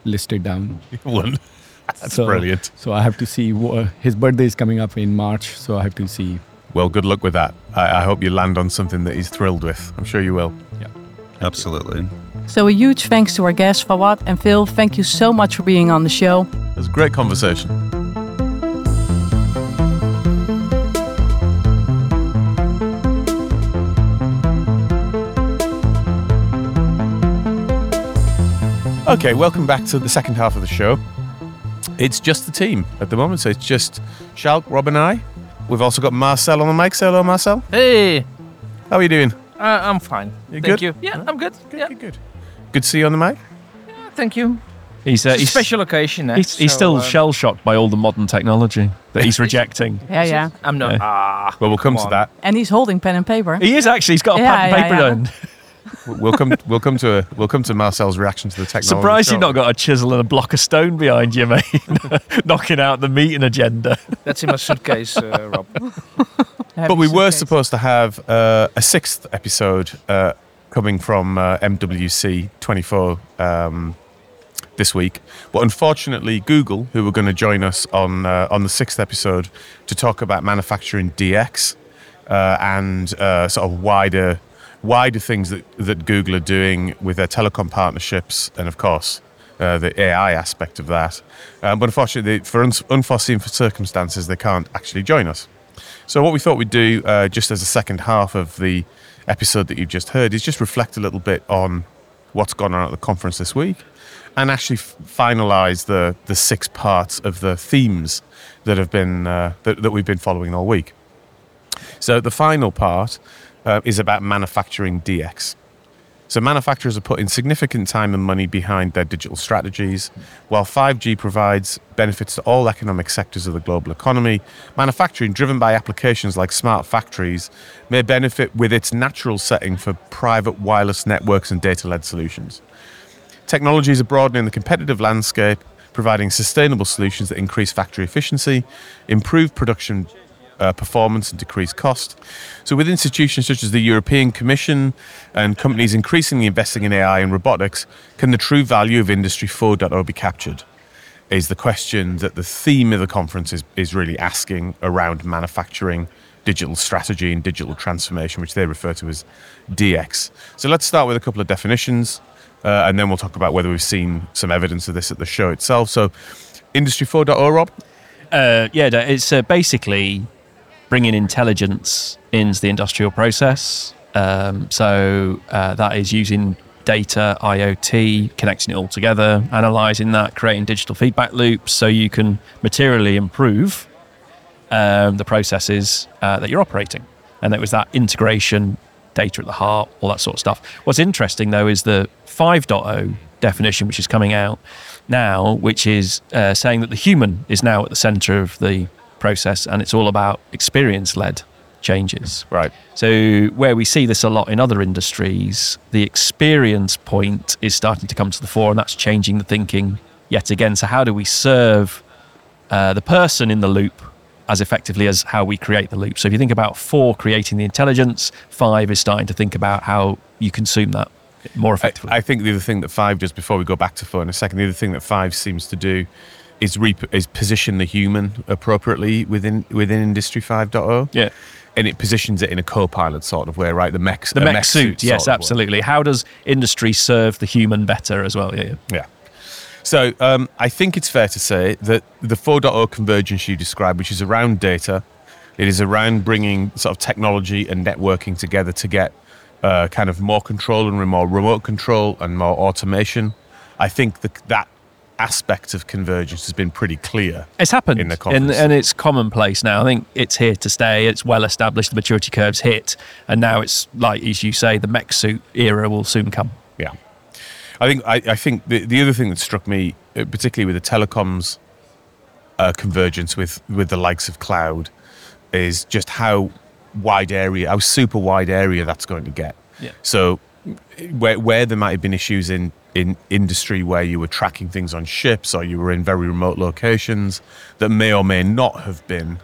listed down. <laughs> One. That's So- brilliant. So I have to see. wha- His birthday is coming up in March. So I have to see. Well, good luck with that. I, I hope you land on something that he's thrilled with. I'm sure you will. Yeah. Absolutely. So a huge thanks to our guests, Fawad and Phil. Thank you so much for being on the show. It was a great conversation. Okay, welcome back to the second half of the show. It's just the team at the moment, so it's just Sjoukje, Rob, and I. We've also got Marcel on the mic. Say hello, Marcel. Hey, How are you doing? uh, I'm fine. You thank good? you. Yeah, I'm good. yeah, Good, good. Good to see you on the mic. Yeah, thank you. He's, uh, It's a special occasion. Eh? he's, he's so, still uh, shell shocked by all the modern technology that he's <laughs> rejecting. Yeah, yeah. I'm not. Yeah. Ah, Well, we'll come, Come to that. And he's holding pen and paper. He is actually. He's got a Yeah, pad and yeah, paper yeah. <laughs> done. We'll come. We'll come to a. We'll come to Marcel's reaction to the technology. Surprised you've not got a chisel and a block of stone behind you, mate. <laughs> Knocking out the meeting agenda. that's in my suitcase, uh, Rob. <laughs> But we were supposed to have uh, a sixth episode uh, coming from uh, MWC 24 um, this week, but unfortunately, Google, who were going to join us on uh, on the sixth episode to talk about manufacturing DX uh, and uh, sort of wider wider things that, that Google are doing with their telecom partnerships, and of course. Uh, the AI aspect of that, um, but unfortunately, for un- unforeseen circumstances, they can't actually join us. So what we thought we'd do, uh, just as a second half of the episode that you've just heard, is just reflect a little bit on what's gone on at the conference this week, and actually f- finalise the the six parts of the themes that have been uh, that, that we've been following all week. So the final part uh, is about manufacturing DX. So manufacturers are putting significant time and money behind their digital strategies. While 5G provides benefits to all economic sectors of the global economy, manufacturing driven by applications like smart factories may benefit with its natural setting for private wireless networks and data-led solutions. Technologies are broadening the competitive landscape, providing sustainable solutions that increase factory efficiency, improve production uh, performance, and decrease cost. So, with institutions such as the European Commission and companies increasingly investing in AI and robotics, can the true value of Industry 4.0 be captured? Is the question that the theme of the conference is, is really asking around manufacturing, digital strategy, and digital transformation, which they refer to as DX. So, let's start with a couple of definitions. Uh, and then we'll talk about whether we've seen some evidence of this at the show itself. So, Industry 4.0, Rob? Uh, yeah, it's uh, basically bringing intelligence into the industrial process. Um, so uh, that is using data, IoT, connecting it all together, analyzing that, creating digital feedback loops so you can materially improve um, the processes uh, that you're operating. And it was that integration, data at the heart, all that sort of stuff. What's interesting though is the 5.0 definition, which is coming out now, which is uh, saying that the human is now at the center of the process, and it's all about experience-led changes. Right. So where we see this a lot in other industries, the experience point is starting to come to the fore, and that's changing the thinking yet again. So how do we serve uh, the person in the loop as effectively as how we create the loop? So if you think about four creating the intelligence, five is starting to think about how you consume that more I, effectively. I think the other thing that five does before we go back to four in a second, the other thing that five seems to do is re- is position the human appropriately within within Industry 5.0. yeah. And it positions it in a co-pilot sort of way, right? The mech, The a mech suit, sort yes, absolutely. How does industry serve the human better as well? Yeah, yeah. Yeah. So um, I think it's fair to say that the 4.0 convergence you described, which is around data, it is around bringing sort of technology and networking together to get uh, kind of more control and more remote control and more automation. I think the, that aspect of convergence has been pretty clear. It's happened, In the and, conference. and it's commonplace now. I think it's here to stay. It's well established. The maturity curve's hit, and now it's like as you say, the mech suit era will soon come. Yeah. I think I, I think the, the other thing that struck me, uh, particularly with the telecoms uh, convergence with with the likes of cloud, is just how wide area, how super wide area that's going to get. Yeah. So where where there might have been issues in in industry where you were tracking things on ships or you were in very remote locations that may or may not have been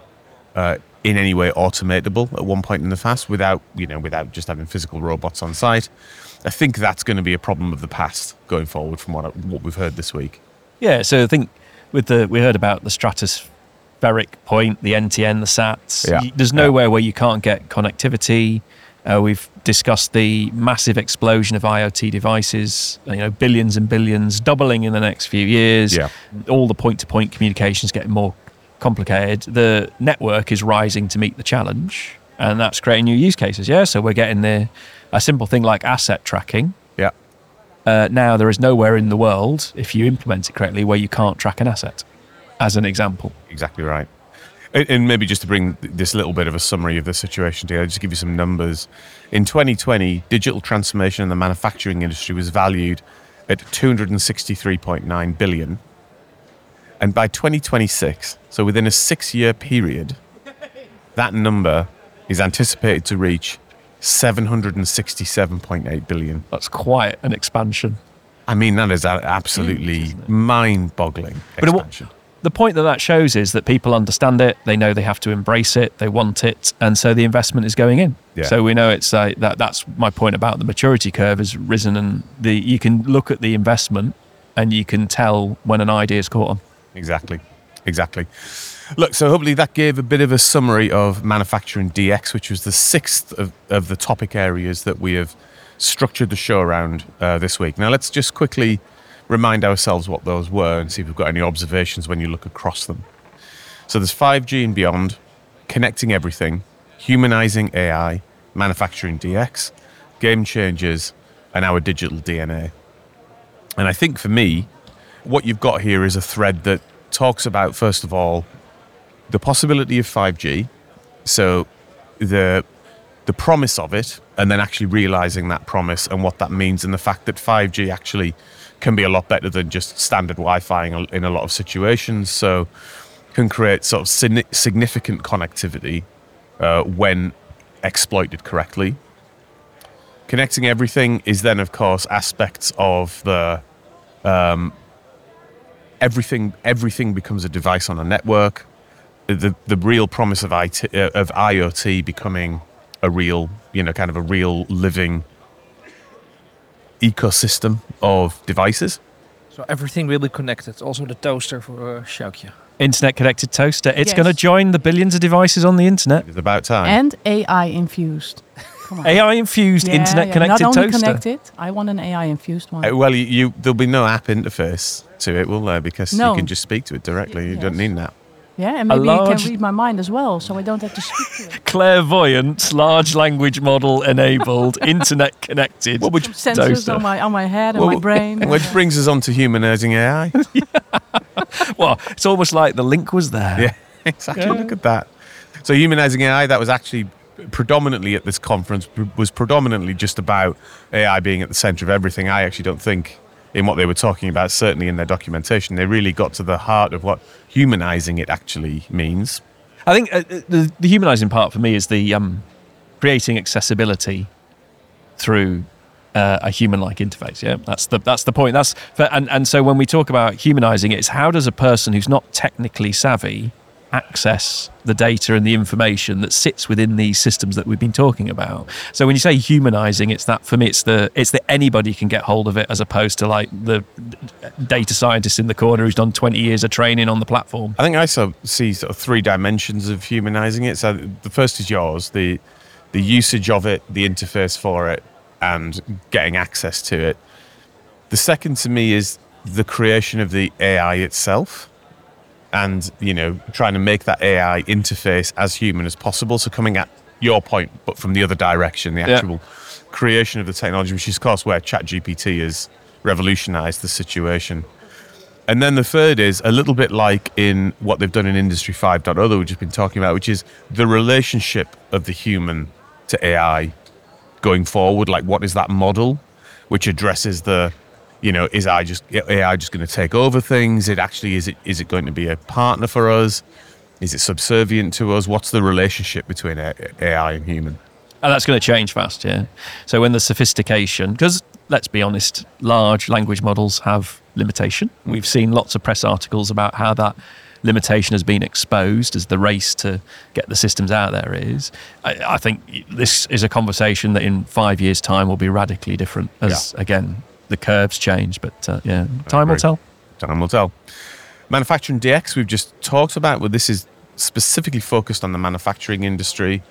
uh, in any way automatable at one point in the past without you know without just having physical robots on site. I think that's going to be a problem of the past going forward from what what we've heard this week. Yeah, so I think with the we heard about the stratospheric point, the NTN, the SATs. Yeah. There's Yeah. nowhere where you can't get connectivity. Uh, we've discussed the massive explosion of IoT devices. You know, billions and billions, doubling in the next few years. Yeah. All the point-to-point communications getting more complicated. The network is rising to meet the challenge, and that's creating new use cases. Yeah, so we're getting the a simple thing like asset tracking. Yeah. Uh, now there is nowhere in the world, if you implement it correctly, where you can't track an asset. As an example, Exactly right. And, and maybe just to bring this little bit of a summary of the situation together, just give you some numbers. In 2020, digital transformation in the manufacturing industry was valued at 263.9 billion. And by 2026, so within a six year period, that number is anticipated to reach 767.8 billion. that's quite an expansion. I mean, that is absolutely mind boggling But expansion. The point that that shows is that people understand it, they know they have to embrace it, they want it, and so the investment is going in. Yeah. So we know it's uh, that. That's my point about the maturity curve has risen, and the you can look at the investment and you can tell when an idea is caught on. Exactly. Exactly. Look, so hopefully that gave a bit of a summary of manufacturing DX, which was the sixth of, of the topic areas that we have structured the show around uh, this week. Now, let's just quickly remind ourselves what those were and see if we've got any observations when you look across them. So there's 5G and beyond, connecting everything, humanizing AI, manufacturing DX, game changers, and our digital DNA. And I think for me, what you've got here is a thread that talks about, first of all, the possibility of 5G. So the the promise of it, and then actually realizing that promise and what that means, and the fact that 5G actually can be a lot better than just standard Wi-Fi in a, lot of situations. So can create sort of significant connectivity uh, when exploited correctly. Connecting everything is then, of course, aspects of the um, everything. Everything becomes a device on a network. The the real promise of IT, uh, of IoT becoming a real, you know, kind of a real living ecosystem of devices. So everything will be connected. Also the toaster for uh, Sjoukje. Internet connected toaster. It's Yes. going to join the billions of devices on the internet. It's about time. And AI infused. Come on. AI infused Yeah, internet yeah. connected Not only toaster. connected, I want an AI infused one. Uh, well, you, you there'll be no app interface to it, will there? Because No. you can just speak to it directly. You don't Yes. need that. Yeah, and maybe it large- can read my mind as well, so I don't have to speak to it. Clairvoyant, large language model enabled, <laughs> internet connected. Well, which Sensors Toaster. on my on my head and Well, my brain. <laughs> which brings us on to humanizing AI. <laughs> Well, it's almost like the link was there. Yeah, exactly. Look at that. So humanizing AI, that was actually predominantly at this conference was predominantly just about AI being at the center of everything. I actually don't think in what they were talking about, certainly in their documentation, they really got to the heart of what humanizing it actually means. I think uh, uh, the, the humanizing part for me is the um, creating accessibility through uh, a human-like interface. Yeah, that's the that's the point. That's for, and and so when we talk about humanizing, it, it's how does a person who's not technically savvy access the data and the information that sits within these systems that we've been talking about. So when you say humanizing, it's that for me, it's the it's that anybody can get hold of it, as opposed to like the data scientist in the corner who's done 20 years of training on the platform. I think I sort of see sort of three dimensions of humanizing it. So the first is yours, the the usage of it, the interface for it, and getting access to it. The second to me is the creation of the AI itself and you know trying to make that AI interface as human as possible. So coming at your point, but from the other direction, the Yeah. actual creation of the technology, which is of course where ChatGPT has revolutionized the situation. And then the third is a little bit like in what they've done in Industry 5.0 that we've just been talking about, which is the relationship of the human to AI going forward. Like, what is that model which addresses the, you know, is I just AI just going to take over things? It actually is it is it going to be a partner for us? Is it subservient to us? What's the relationship between AI and human? And that's going to change fast, yeah. So when the sophistication, because let's be honest, large language models have limitation. We've seen lots of press articles about how that limitation has been exposed as the race to get the systems out there is. I, I think this is a conversation that in five years' time will be radically different as, again, the curves change. But uh, yeah, time will tell. Time will tell. Manufacturing DX, we've just talked about, but this is specifically focused on the manufacturing industry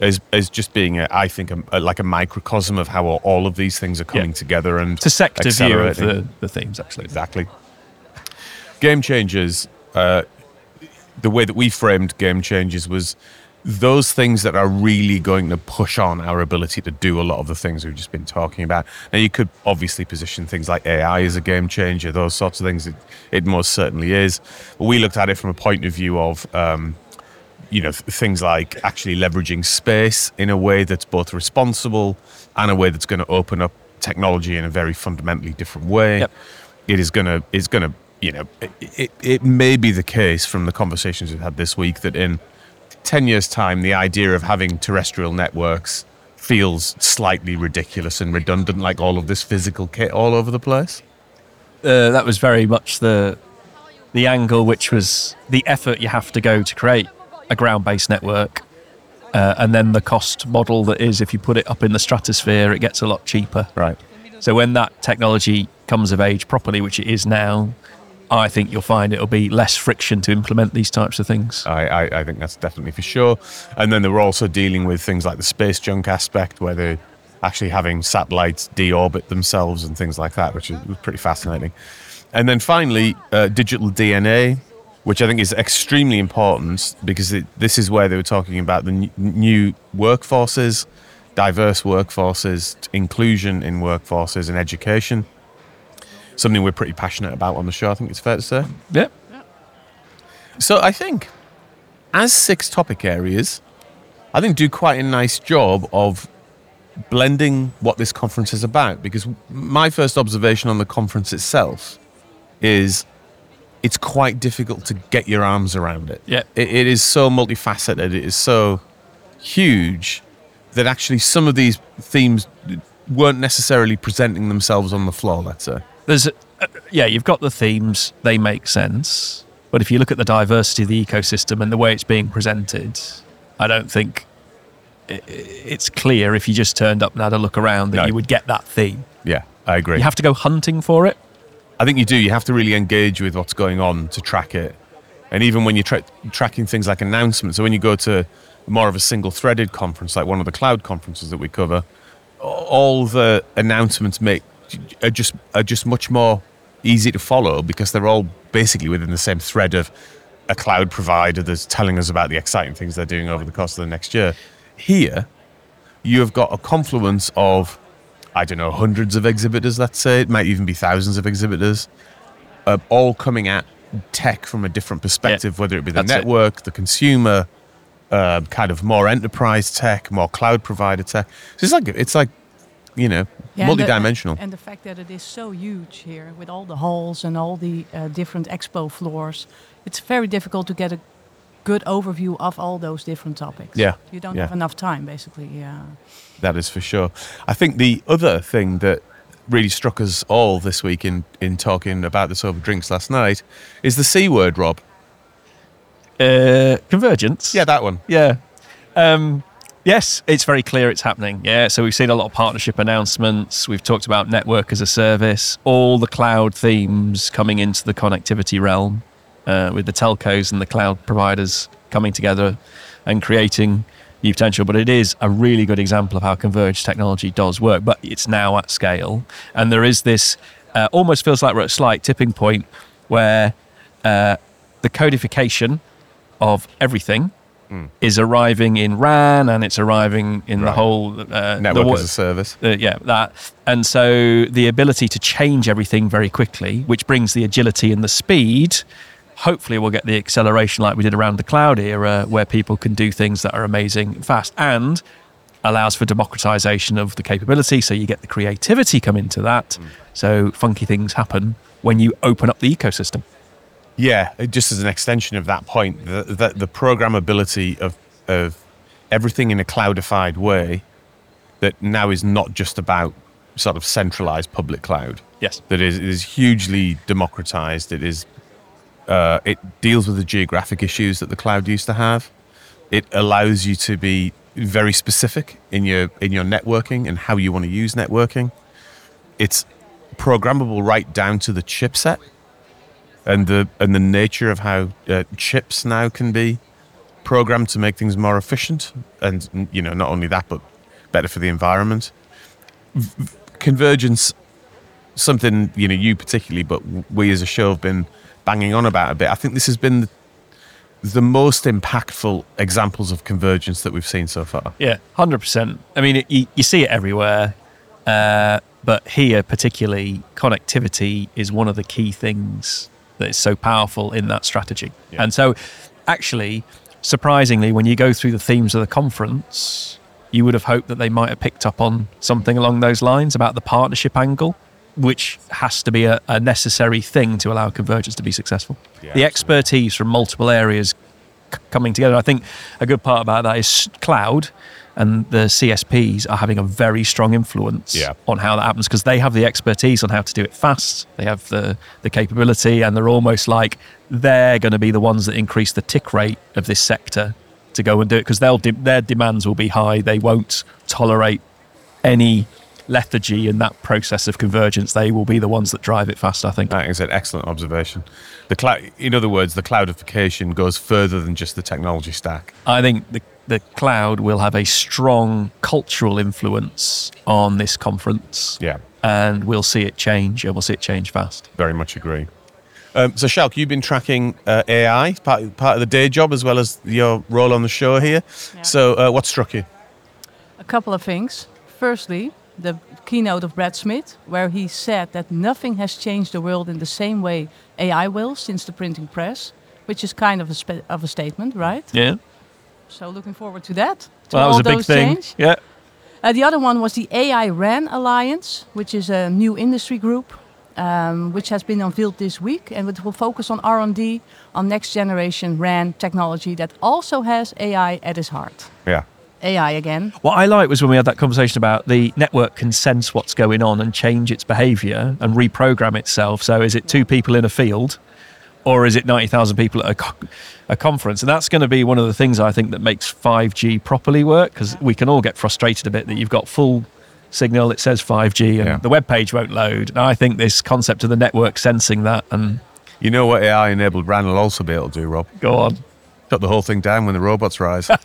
as, as just being, a, I think, a, a- like a microcosm of how all, of these things are coming together and It's a sector view of the, the themes, actually. Exactly. Game changers. Uh, the way that we framed game changers was those things that are really going to push on our ability to do a lot of the things we've just been talking about. Now, you could obviously position things like AI as a game changer, those sorts of things. It, it most certainly is. But we looked at it from a point of view of, um, you know, things like actually leveraging space in a way that's both responsible and a way that's going to open up technology in a very fundamentally different way. Yep. It is going to, is going to, you know, it, it, it may be the case from the conversations we've had this week that in 10 years' time, the idea of having terrestrial networks feels slightly ridiculous and redundant, like all of this physical kit all over the place. uh, that was very much the the angle, which was the effort you have to go to create a ground-based network, uh, and then the cost model that is if you put it up in the stratosphere, it gets a lot cheaper. Right. So when that technology comes of age properly, which it is now, I think you'll find it'll be less friction to implement these types of things. I, I, I think that's definitely for sure. And then they were also dealing with things like the space junk aspect, where they're actually having satellites deorbit themselves and things like that, which is, was pretty fascinating. And then finally, uh, digital DNA, which I think is extremely important because it, this is where they were talking about the n- new workforces, diverse workforces, inclusion in workforces and education. Something we're pretty passionate about on the show, I think it's fair to say. Yeah. So I think, as six topic areas, I think do quite a nice job of blending what this conference is about. Because my first observation on the conference itself is it's quite difficult to get your arms around it. Yeah. It, it is so multifaceted. It is so huge that actually some of these themes weren't necessarily presenting themselves on the floor. Let's say. There's, uh, yeah, you've got the themes; they make sense. But if you look at the diversity of the ecosystem and the way it's being presented, I don't think it's clear if you just turned up and had a look around that No. you would get that theme. Yeah, I agree. You have to go hunting for it. I think you do. You have to really engage with what's going on to track it. And even when you're tra- tracking things like announcements, so when you go to more of a single threaded conference, like one of the cloud conferences that we cover, all the announcements make are just are just much more easy to follow because they're all basically within the same thread of a cloud provider that's telling us about the exciting things they're doing over the course of the next year. Here, you have got a confluence of I don't know, hundreds of exhibitors, let's say. It might even be thousands of exhibitors, uh, all coming at tech from a different perspective, whether it be the that's it. network, the consumer, uh, kind of more enterprise tech, more cloud provider tech. So it's like, it's like you know, Yeah, and the- multidimensional. And the fact that it is so huge here with all the halls and all the uh, different expo floors, it's very difficult to get a good overview of all those different topics. Yeah, You don't yeah. have enough time, basically. Yeah. That is for sure. I think the other thing that really struck us all this week in, in talking about this over drinks last night is the C word, Rob. Uh, convergence. Yeah, that one. Yeah. Um, yes, it's very clear it's happening. Yeah. So we've seen a lot of partnership announcements. We've talked about network as a service, all the cloud themes coming into the connectivity realm uh, with the telcos and the cloud providers coming together and creating new potential. But it is a really good example of how converged technology does work, but it's now at scale. And there is this uh, almost feels like we're at a slight tipping point where uh, the codification of everything is arriving in RAN and it's arriving in the whole uh, Network the, as a service. uh, yeah, that. And so the ability to change everything very quickly, which brings the agility and the speed. Hopefully, we'll get the acceleration like we did around the cloud era, where people can do things that are amazing fast and allows for democratization of the capability. So you get the creativity come into that. So funky things happen when you open up the ecosystem. Yeah, just as an extension of that point, the, the, the programmability of, of everything in a cloudified way that now is not just about sort of centralized public cloud. Yes. That is, is hugely democratized. It is, uh, it deals with the geographic issues that the cloud used to have. It allows you to be very specific in your in your networking and how you want to use networking. It's programmable right down to the chipset and the and the nature of how uh, chips now can be programmed to make things more efficient and you know not only that but better for the environment. Convergence something you know you particularly but we as a show have been banging on about a bit. I think this has been the, the most impactful examples of convergence that we've seen so far. Yeah, hundred percent. I mean, you, you see it everywhere, uh, but here particularly, connectivity is one of the key things that is so powerful in that strategy. Yeah. And so, actually, surprisingly, when you go through the themes of the conference, you would have hoped that they might have picked up on something along those lines about the partnership angle. Which has to be a, a necessary thing to allow convergence to be successful. Yeah, the absolutely. expertise from multiple areas coming together. I think a good part about that is cloud and the CSPs are having a very strong influence Yeah. on how that happens because they have the expertise on how to do it fast. They have the, the capability and they're almost like they're going to be the ones that increase the tick rate of this sector to go and do it because they'll de- their demands will be high. They won't tolerate any lethargy in that process of convergence. They will be the ones that drive it fast, I think. That is an excellent observation. The cloud, in other words, the cloudification goes further than just the technology stack. I think the, the cloud will have a strong cultural influence on this conference. Yeah, And we'll see it change, and we'll see it change fast. very much agree. Um, so, Sjoukje, you've been tracking uh, AI part part of the day job as well as your role on the show here. Yeah. So, uh, what struck you? A couple of things. Firstly, the keynote of Brad Smith, where he said that nothing has changed the world in the same way AI will since the printing press, which is kind of a, spe- of a statement, right? Yeah. So looking forward to that. To Well, that was all a big those thing. change. Yeah. Uh, the other one was the AI RAN Alliance, which is a new industry group, um, which has been unveiled this week, and it will focus on R&D on next generation RAN technology that also has AI at its heart. Yeah, AI again. What I liked was when we had that conversation about the network can sense what's going on and change its behavior and reprogram itself. So, is it two people in a field or is it 90,000 people at a, co- a conference? And that's going to be one of the things I think that makes 5G properly work because we can all get frustrated a bit that you've got full signal, it says 5G, and Yeah. the web page won't load. And I think this concept of the network sensing that and you know what AI enabled RAN will also be able to do, Rob? go on. Shut the whole thing down when the robots rise. <laughs>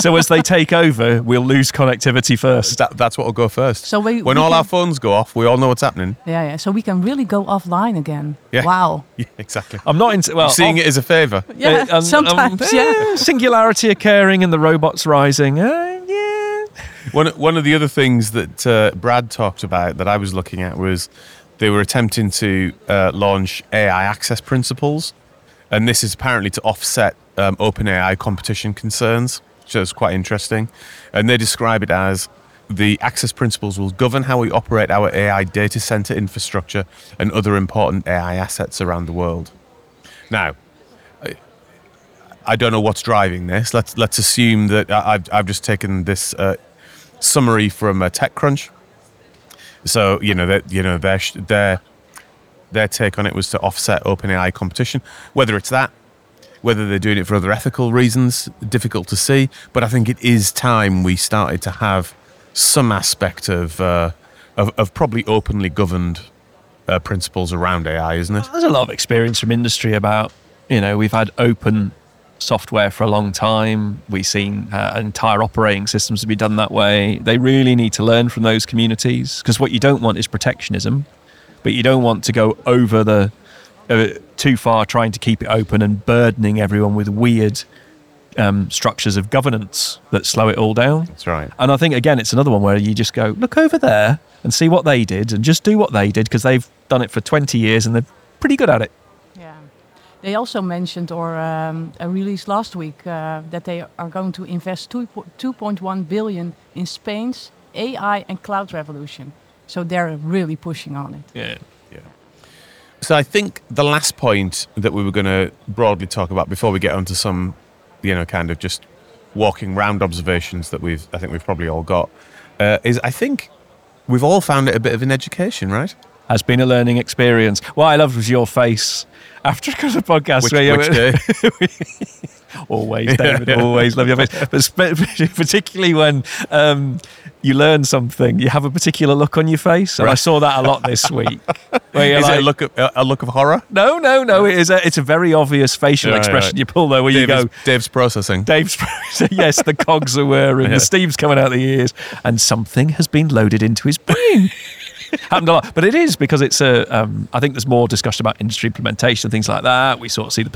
So, as they take over, we'll lose connectivity first. that, that's what will go first. So we, when we all can, our phones go off, we all know what's happening. yeah, yeah. So we can really go offline again. Yeah. Wow. <laughs> Yeah, exactly. I'm not into, well, You're seeing it as a favour. <laughs> Yeah. Uh, um, sometimes. um, yeah. Singularity occurring and the robots rising. Uh, yeah. One, one of the other things that uh, Brad talked about that I was looking at was they were attempting to uh, launch AI access principles, and this is apparently to offset um, OpenAI competition concerns, which is quite interesting. And they describe it as the access principles will govern how we operate our AI data center infrastructure and other important AI assets around the world. Now, I- don't know what's driving this. Let's let's assume that I've I've just taken this uh, summary from uh, TechCrunch. So you know that you know their their their take on it was to offset OpenAI competition. Whether it's that, whether they're doing it for other ethical reasons, difficult to see. But I think it is time we started to have some aspect of uh, of, of probably openly governed uh, principles around AI, isn't it? There's a lot of experience from industry about, you know, we've had open software for a long time. We've seen uh, entire operating systems to be done that way. They really need to learn from those communities because what you don't want is protectionism, but you don't want to go over the uh, too far trying to keep it open and burdening everyone with weird um, structures of governance that slow it all down. That's right. And I think again, it's another one where you just go look over there and see what they did, and just do what they did because they've done it for 20 years and they're pretty good at it. Yeah. They also mentioned or um, uh, released last week uh, that they are going to invest 2, 2.1 billion in Spain's AI and cloud revolution. So they're really pushing on it. Yeah. yeah. So I think the last point that we were going to broadly talk about before we get onto some, you know, kind of just walking round observations that we've, I think we've probably all got, uh, is I think we've all found it a bit of an education, right? Has been a learning experience. What I loved was your face after <laughs> the podcast. Which, where you which day? <laughs> <laughs> always, David, always love your face. But spe- <laughs> particularly when um, you learn something, you have a particular look on your face. And I saw that a lot this week. <laughs> Is it a look of, a look of horror? no, no, no. It is a, it's a very obvious facial Right, expression right. you pull there where you Dave's, go, Dave's processing. Dave's processing. yes, the cogs are whirring, Yeah. the steam's coming out the ears, and something has been loaded into his brain. Happened a lot, but it is because it's a. Um, I think there's more discussion about industry implementation, things like that. We sort of see the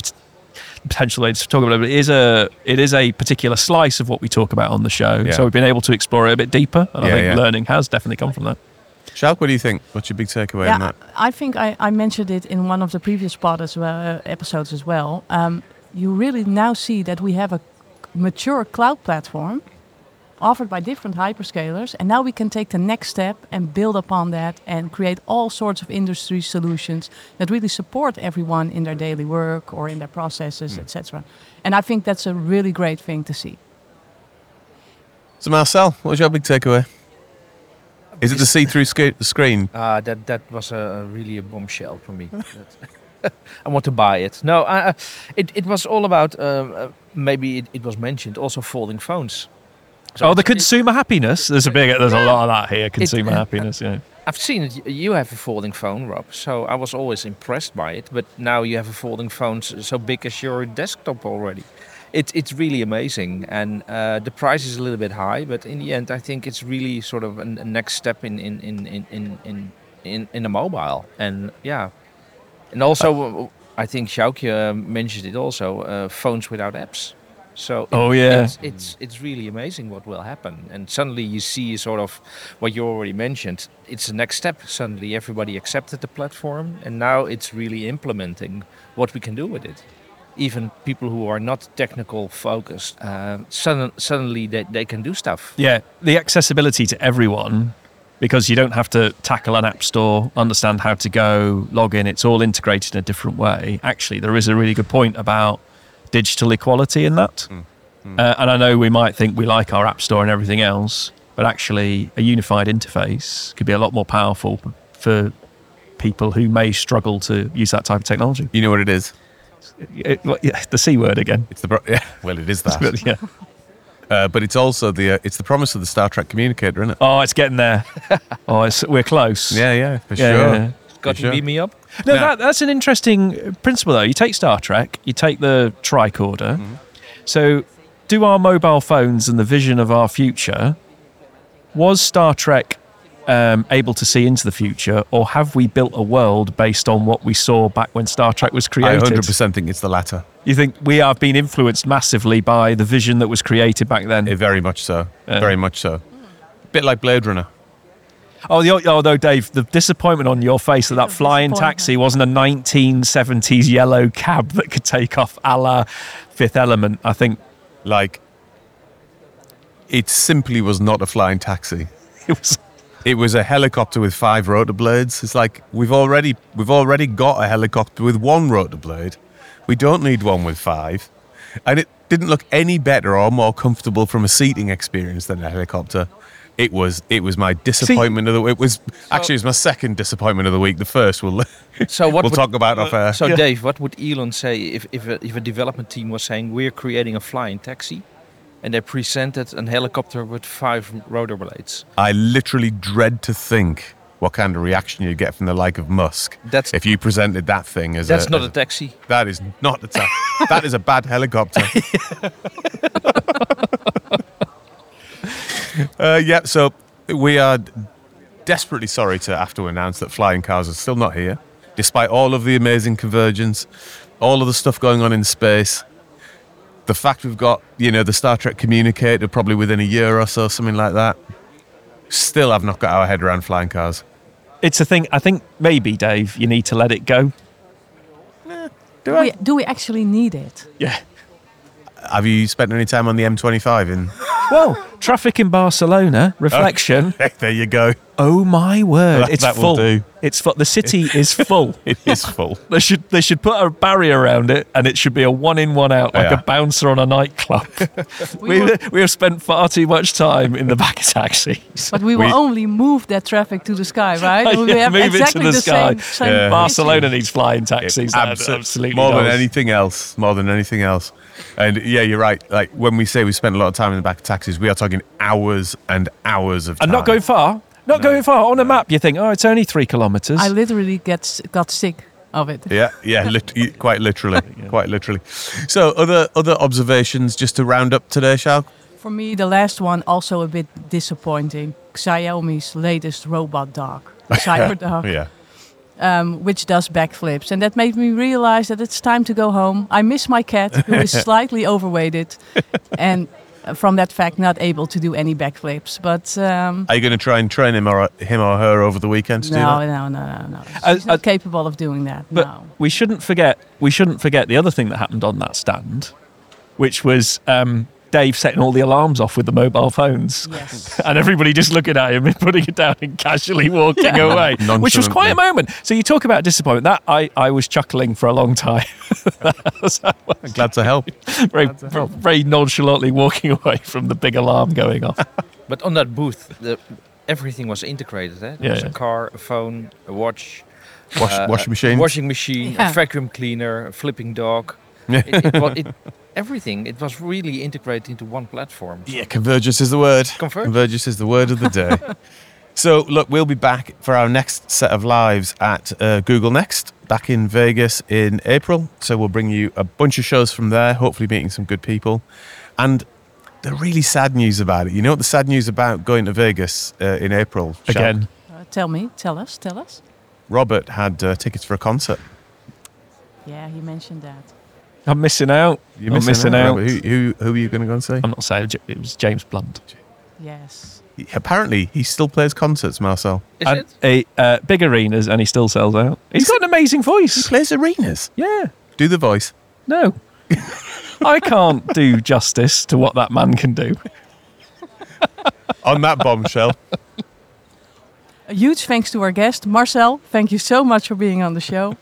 potential ways to talk about it. But it is a it is a particular slice of what we talk about on the show. Yeah. So we've been able to explore it a bit deeper, and I think yeah. learning has definitely come from that. Sjoukje, what do you think? What's your big takeaway on that? I think I, I mentioned it in one of the previous pod as well, uh, episodes as well. Um, you really now see that we have a mature cloud platform offered by different hyperscalers, and now we can take the next step and build upon that and create all sorts of industry solutions that really support everyone in their daily work or in their processes, etc. And I think that's a really great thing to see. So, Marcel, what was your big takeaway? Is it the see-through sc- screen? Uh, that that was a really a bombshell for me. <laughs> I want to buy it. No, I, I- it it was all about um, uh, maybe it, it was mentioned also folding phones. So Oh, the consumer happiness. There's a big. There's a lot of that here. Consumer uh, happiness. Yeah. I've seen it. You have a folding phone, Rob. So I was always impressed by it. But now you have a folding phone so big as your desktop already. It's it's really amazing, and uh, the price is a little bit high. But in the end, I think it's really sort of a, a next step in in in in in in in, in a mobile. And yeah, and also uh, I think Sjoukje uh, mentioned it also. Uh, phones without apps. So it- Oh, yeah. it's, it's it's really amazing what will happen, and suddenly you see sort of what you already mentioned. It's the next step. Suddenly everybody accepted the platform, and now it's really implementing what we can do with it. Even people who are not technical focused, uh, sudden, suddenly they, they can do stuff. Yeah, the accessibility to everyone because you don't have to tackle an app store, understand how to go, log in. It's all integrated in a different way. Actually, there is a really good point about digital equality in that. Uh, and I know we might think we like our app store and everything else, but actually, a unified interface could be a lot more powerful for people who may struggle to use that type of technology. You know what it is? It- what- yeah, the C word again. It's the pro- yeah. Well, it is <laughs> that. But, yeah. Uh, but it's also the uh, it's the promise of the Star Trek communicator, isn't it? Oh, it's getting there. <laughs> oh, it's, we're close. Yeah, yeah, for Yeah, sure. yeah, yeah. Got sure. to beat me up. No, Yeah. that, that's an interesting principle, though. You take Star Trek, you take the tricorder. So, do our mobile phones and the vision of our future, was Star Trek um, able to see into the future, or have we built a world based on what we saw back when Star Trek was created? I 100% think it's the latter. You think we have been influenced massively by the vision that was created back then? Eh, very much so. Yeah. Very much so. A Bit like Blade Runner. Oh, the, although Dave, the disappointment on your face that that flying taxi wasn't a 1970s yellow cab that could take off a la Fifth Element. I think Like, it simply was not a flying taxi. <laughs> it was. It was a helicopter with five rotor blades. It's like we've already we've already got a helicopter with one rotor blade. We don't need one with five. and it didn't look any better or more comfortable from a seating experience than a helicopter. It was it was my disappointment of the it was actually it was my second disappointment of the week. The first we'll So what we'll would, talk about off air. So Dave, what would Elon say if if a, if a development team was saying we're creating a flying taxi, and they presented a helicopter with five rotor blades? I literally dread to think what kind of reaction you'd get from the like of Musk That's if you presented that thing as a that's a, not as a taxi. that is not a ta- that is a bad helicopter. <laughs> <laughs> uh, yeah, so we are desperately sorry to have to announce that flying cars are still not here, despite all of the amazing convergence, all of the stuff going on in space. The fact we've got, you know, the Star Trek communicator probably within a year or so, something like that. Still have not got our head around flying cars. It's a thing. I think maybe Dave, you need to let it go. Do we, do we actually need it? Yeah. Have you spent any time on the M25 in? Well, traffic in Barcelona, <laughs> reflection. there you go. oh my word, That- it's that will full. do. It's full. The city <laughs> is full. <laughs> It is full. They should they should put a barrier around it, and it should be a one in one out, like Yeah. a bouncer on a nightclub. we will- we have spent far too much time in the back of taxis. But we will We- only move that traffic to the sky, right? we Yeah, have move it to exactly the the, sky. same. same Yeah. Barcelona needs flying taxis. that Absol- absolutely more than anything else. More than anything else. And yeah, you're right. Like when we say we spent a lot of time in the back of taxis, we are talking hours and hours of time. And not going far. Not going far. On a map, you think, oh, it's only three kilometres. I literally get got sick of it. Yeah, yeah, <laughs> lit- quite literally, <laughs> quite literally. So, other other observations just to round up today, shall? For me, the last one also a bit disappointing. Xiaomi's latest robot dog, <laughs> Cyberdog, Yeah. um, which does backflips, and that made me realize that it's time to go home. I miss my cat, who is slightly overweighted, and from that fact, not able to do any backflips. But um, Are you going to try and train him or him or her over the weekend to do that? no, no, no, no. Uh, not uh, capable of doing that. But no. we shouldn't forget. We shouldn't forget the other thing that happened on that stand, which was um, Dave setting all the alarms off with the mobile phones. Yes. <laughs> And everybody just looking at him and putting it down and casually walking away, <laughs> which was quite a moment. So you talk about disappointment. That I, I was chuckling for a long time, <laughs> Glad to help. very, very nonchalantly walking away from the big alarm going off. But on that booth, the, everything was integrated. Eh? There Yeah, was yeah. a car, a phone, a watch, Wash, uh, washing machine. washing machine, Yeah. a vacuum cleaner, a flipping dog. It, it, wa- it, <laughs> everything. It was really integrated into one platform. Yeah, convergence is the word. Convergence. Convergence is the word of the day. <laughs> so, look, we'll be back for our next set of lives at uh, Google Next, back in Vegas in April. So, we'll bring you a bunch of shows from there, hopefully, meeting some good people. And the really sad news about it you know what the sad news about going to Vegas uh, in April? Shaq? Again, Uh, tell me, tell us, tell us. Robert had uh, tickets for a concert. Yeah, he mentioned that. I'm missing out. You're I'm missing out. Robert. Who, who, who are you going to go and see? I'm not saying it was James Blunt. Yes. Apparently, he still plays concerts, Marcel. Is and it? a uh, big arenas, and he still sells out. He's got an amazing voice. He voice. plays arenas. Yeah. Do the voice. No. <laughs> I can't do justice to what that man can do. <laughs> On that bombshell. A huge thanks to our guest, Marcel. Thank you so much for being on the show.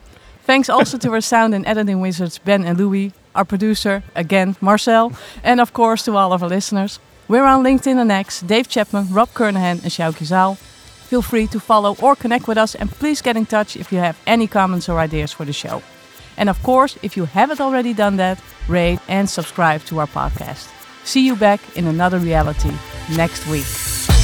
Thanks also to our sound and editing wizards, Ben and Louis, our producer, again, Marcel, and of course to all of our listeners. We're on LinkedIn and X, Dave Chapman, Rob Kernahan, and Sjoukje Zaal. Feel free to follow or connect with us, and please get in touch if you have any comments or ideas for the show. And of course, if you haven't already done that, rate and subscribe to our podcast. See you back in another reality next week.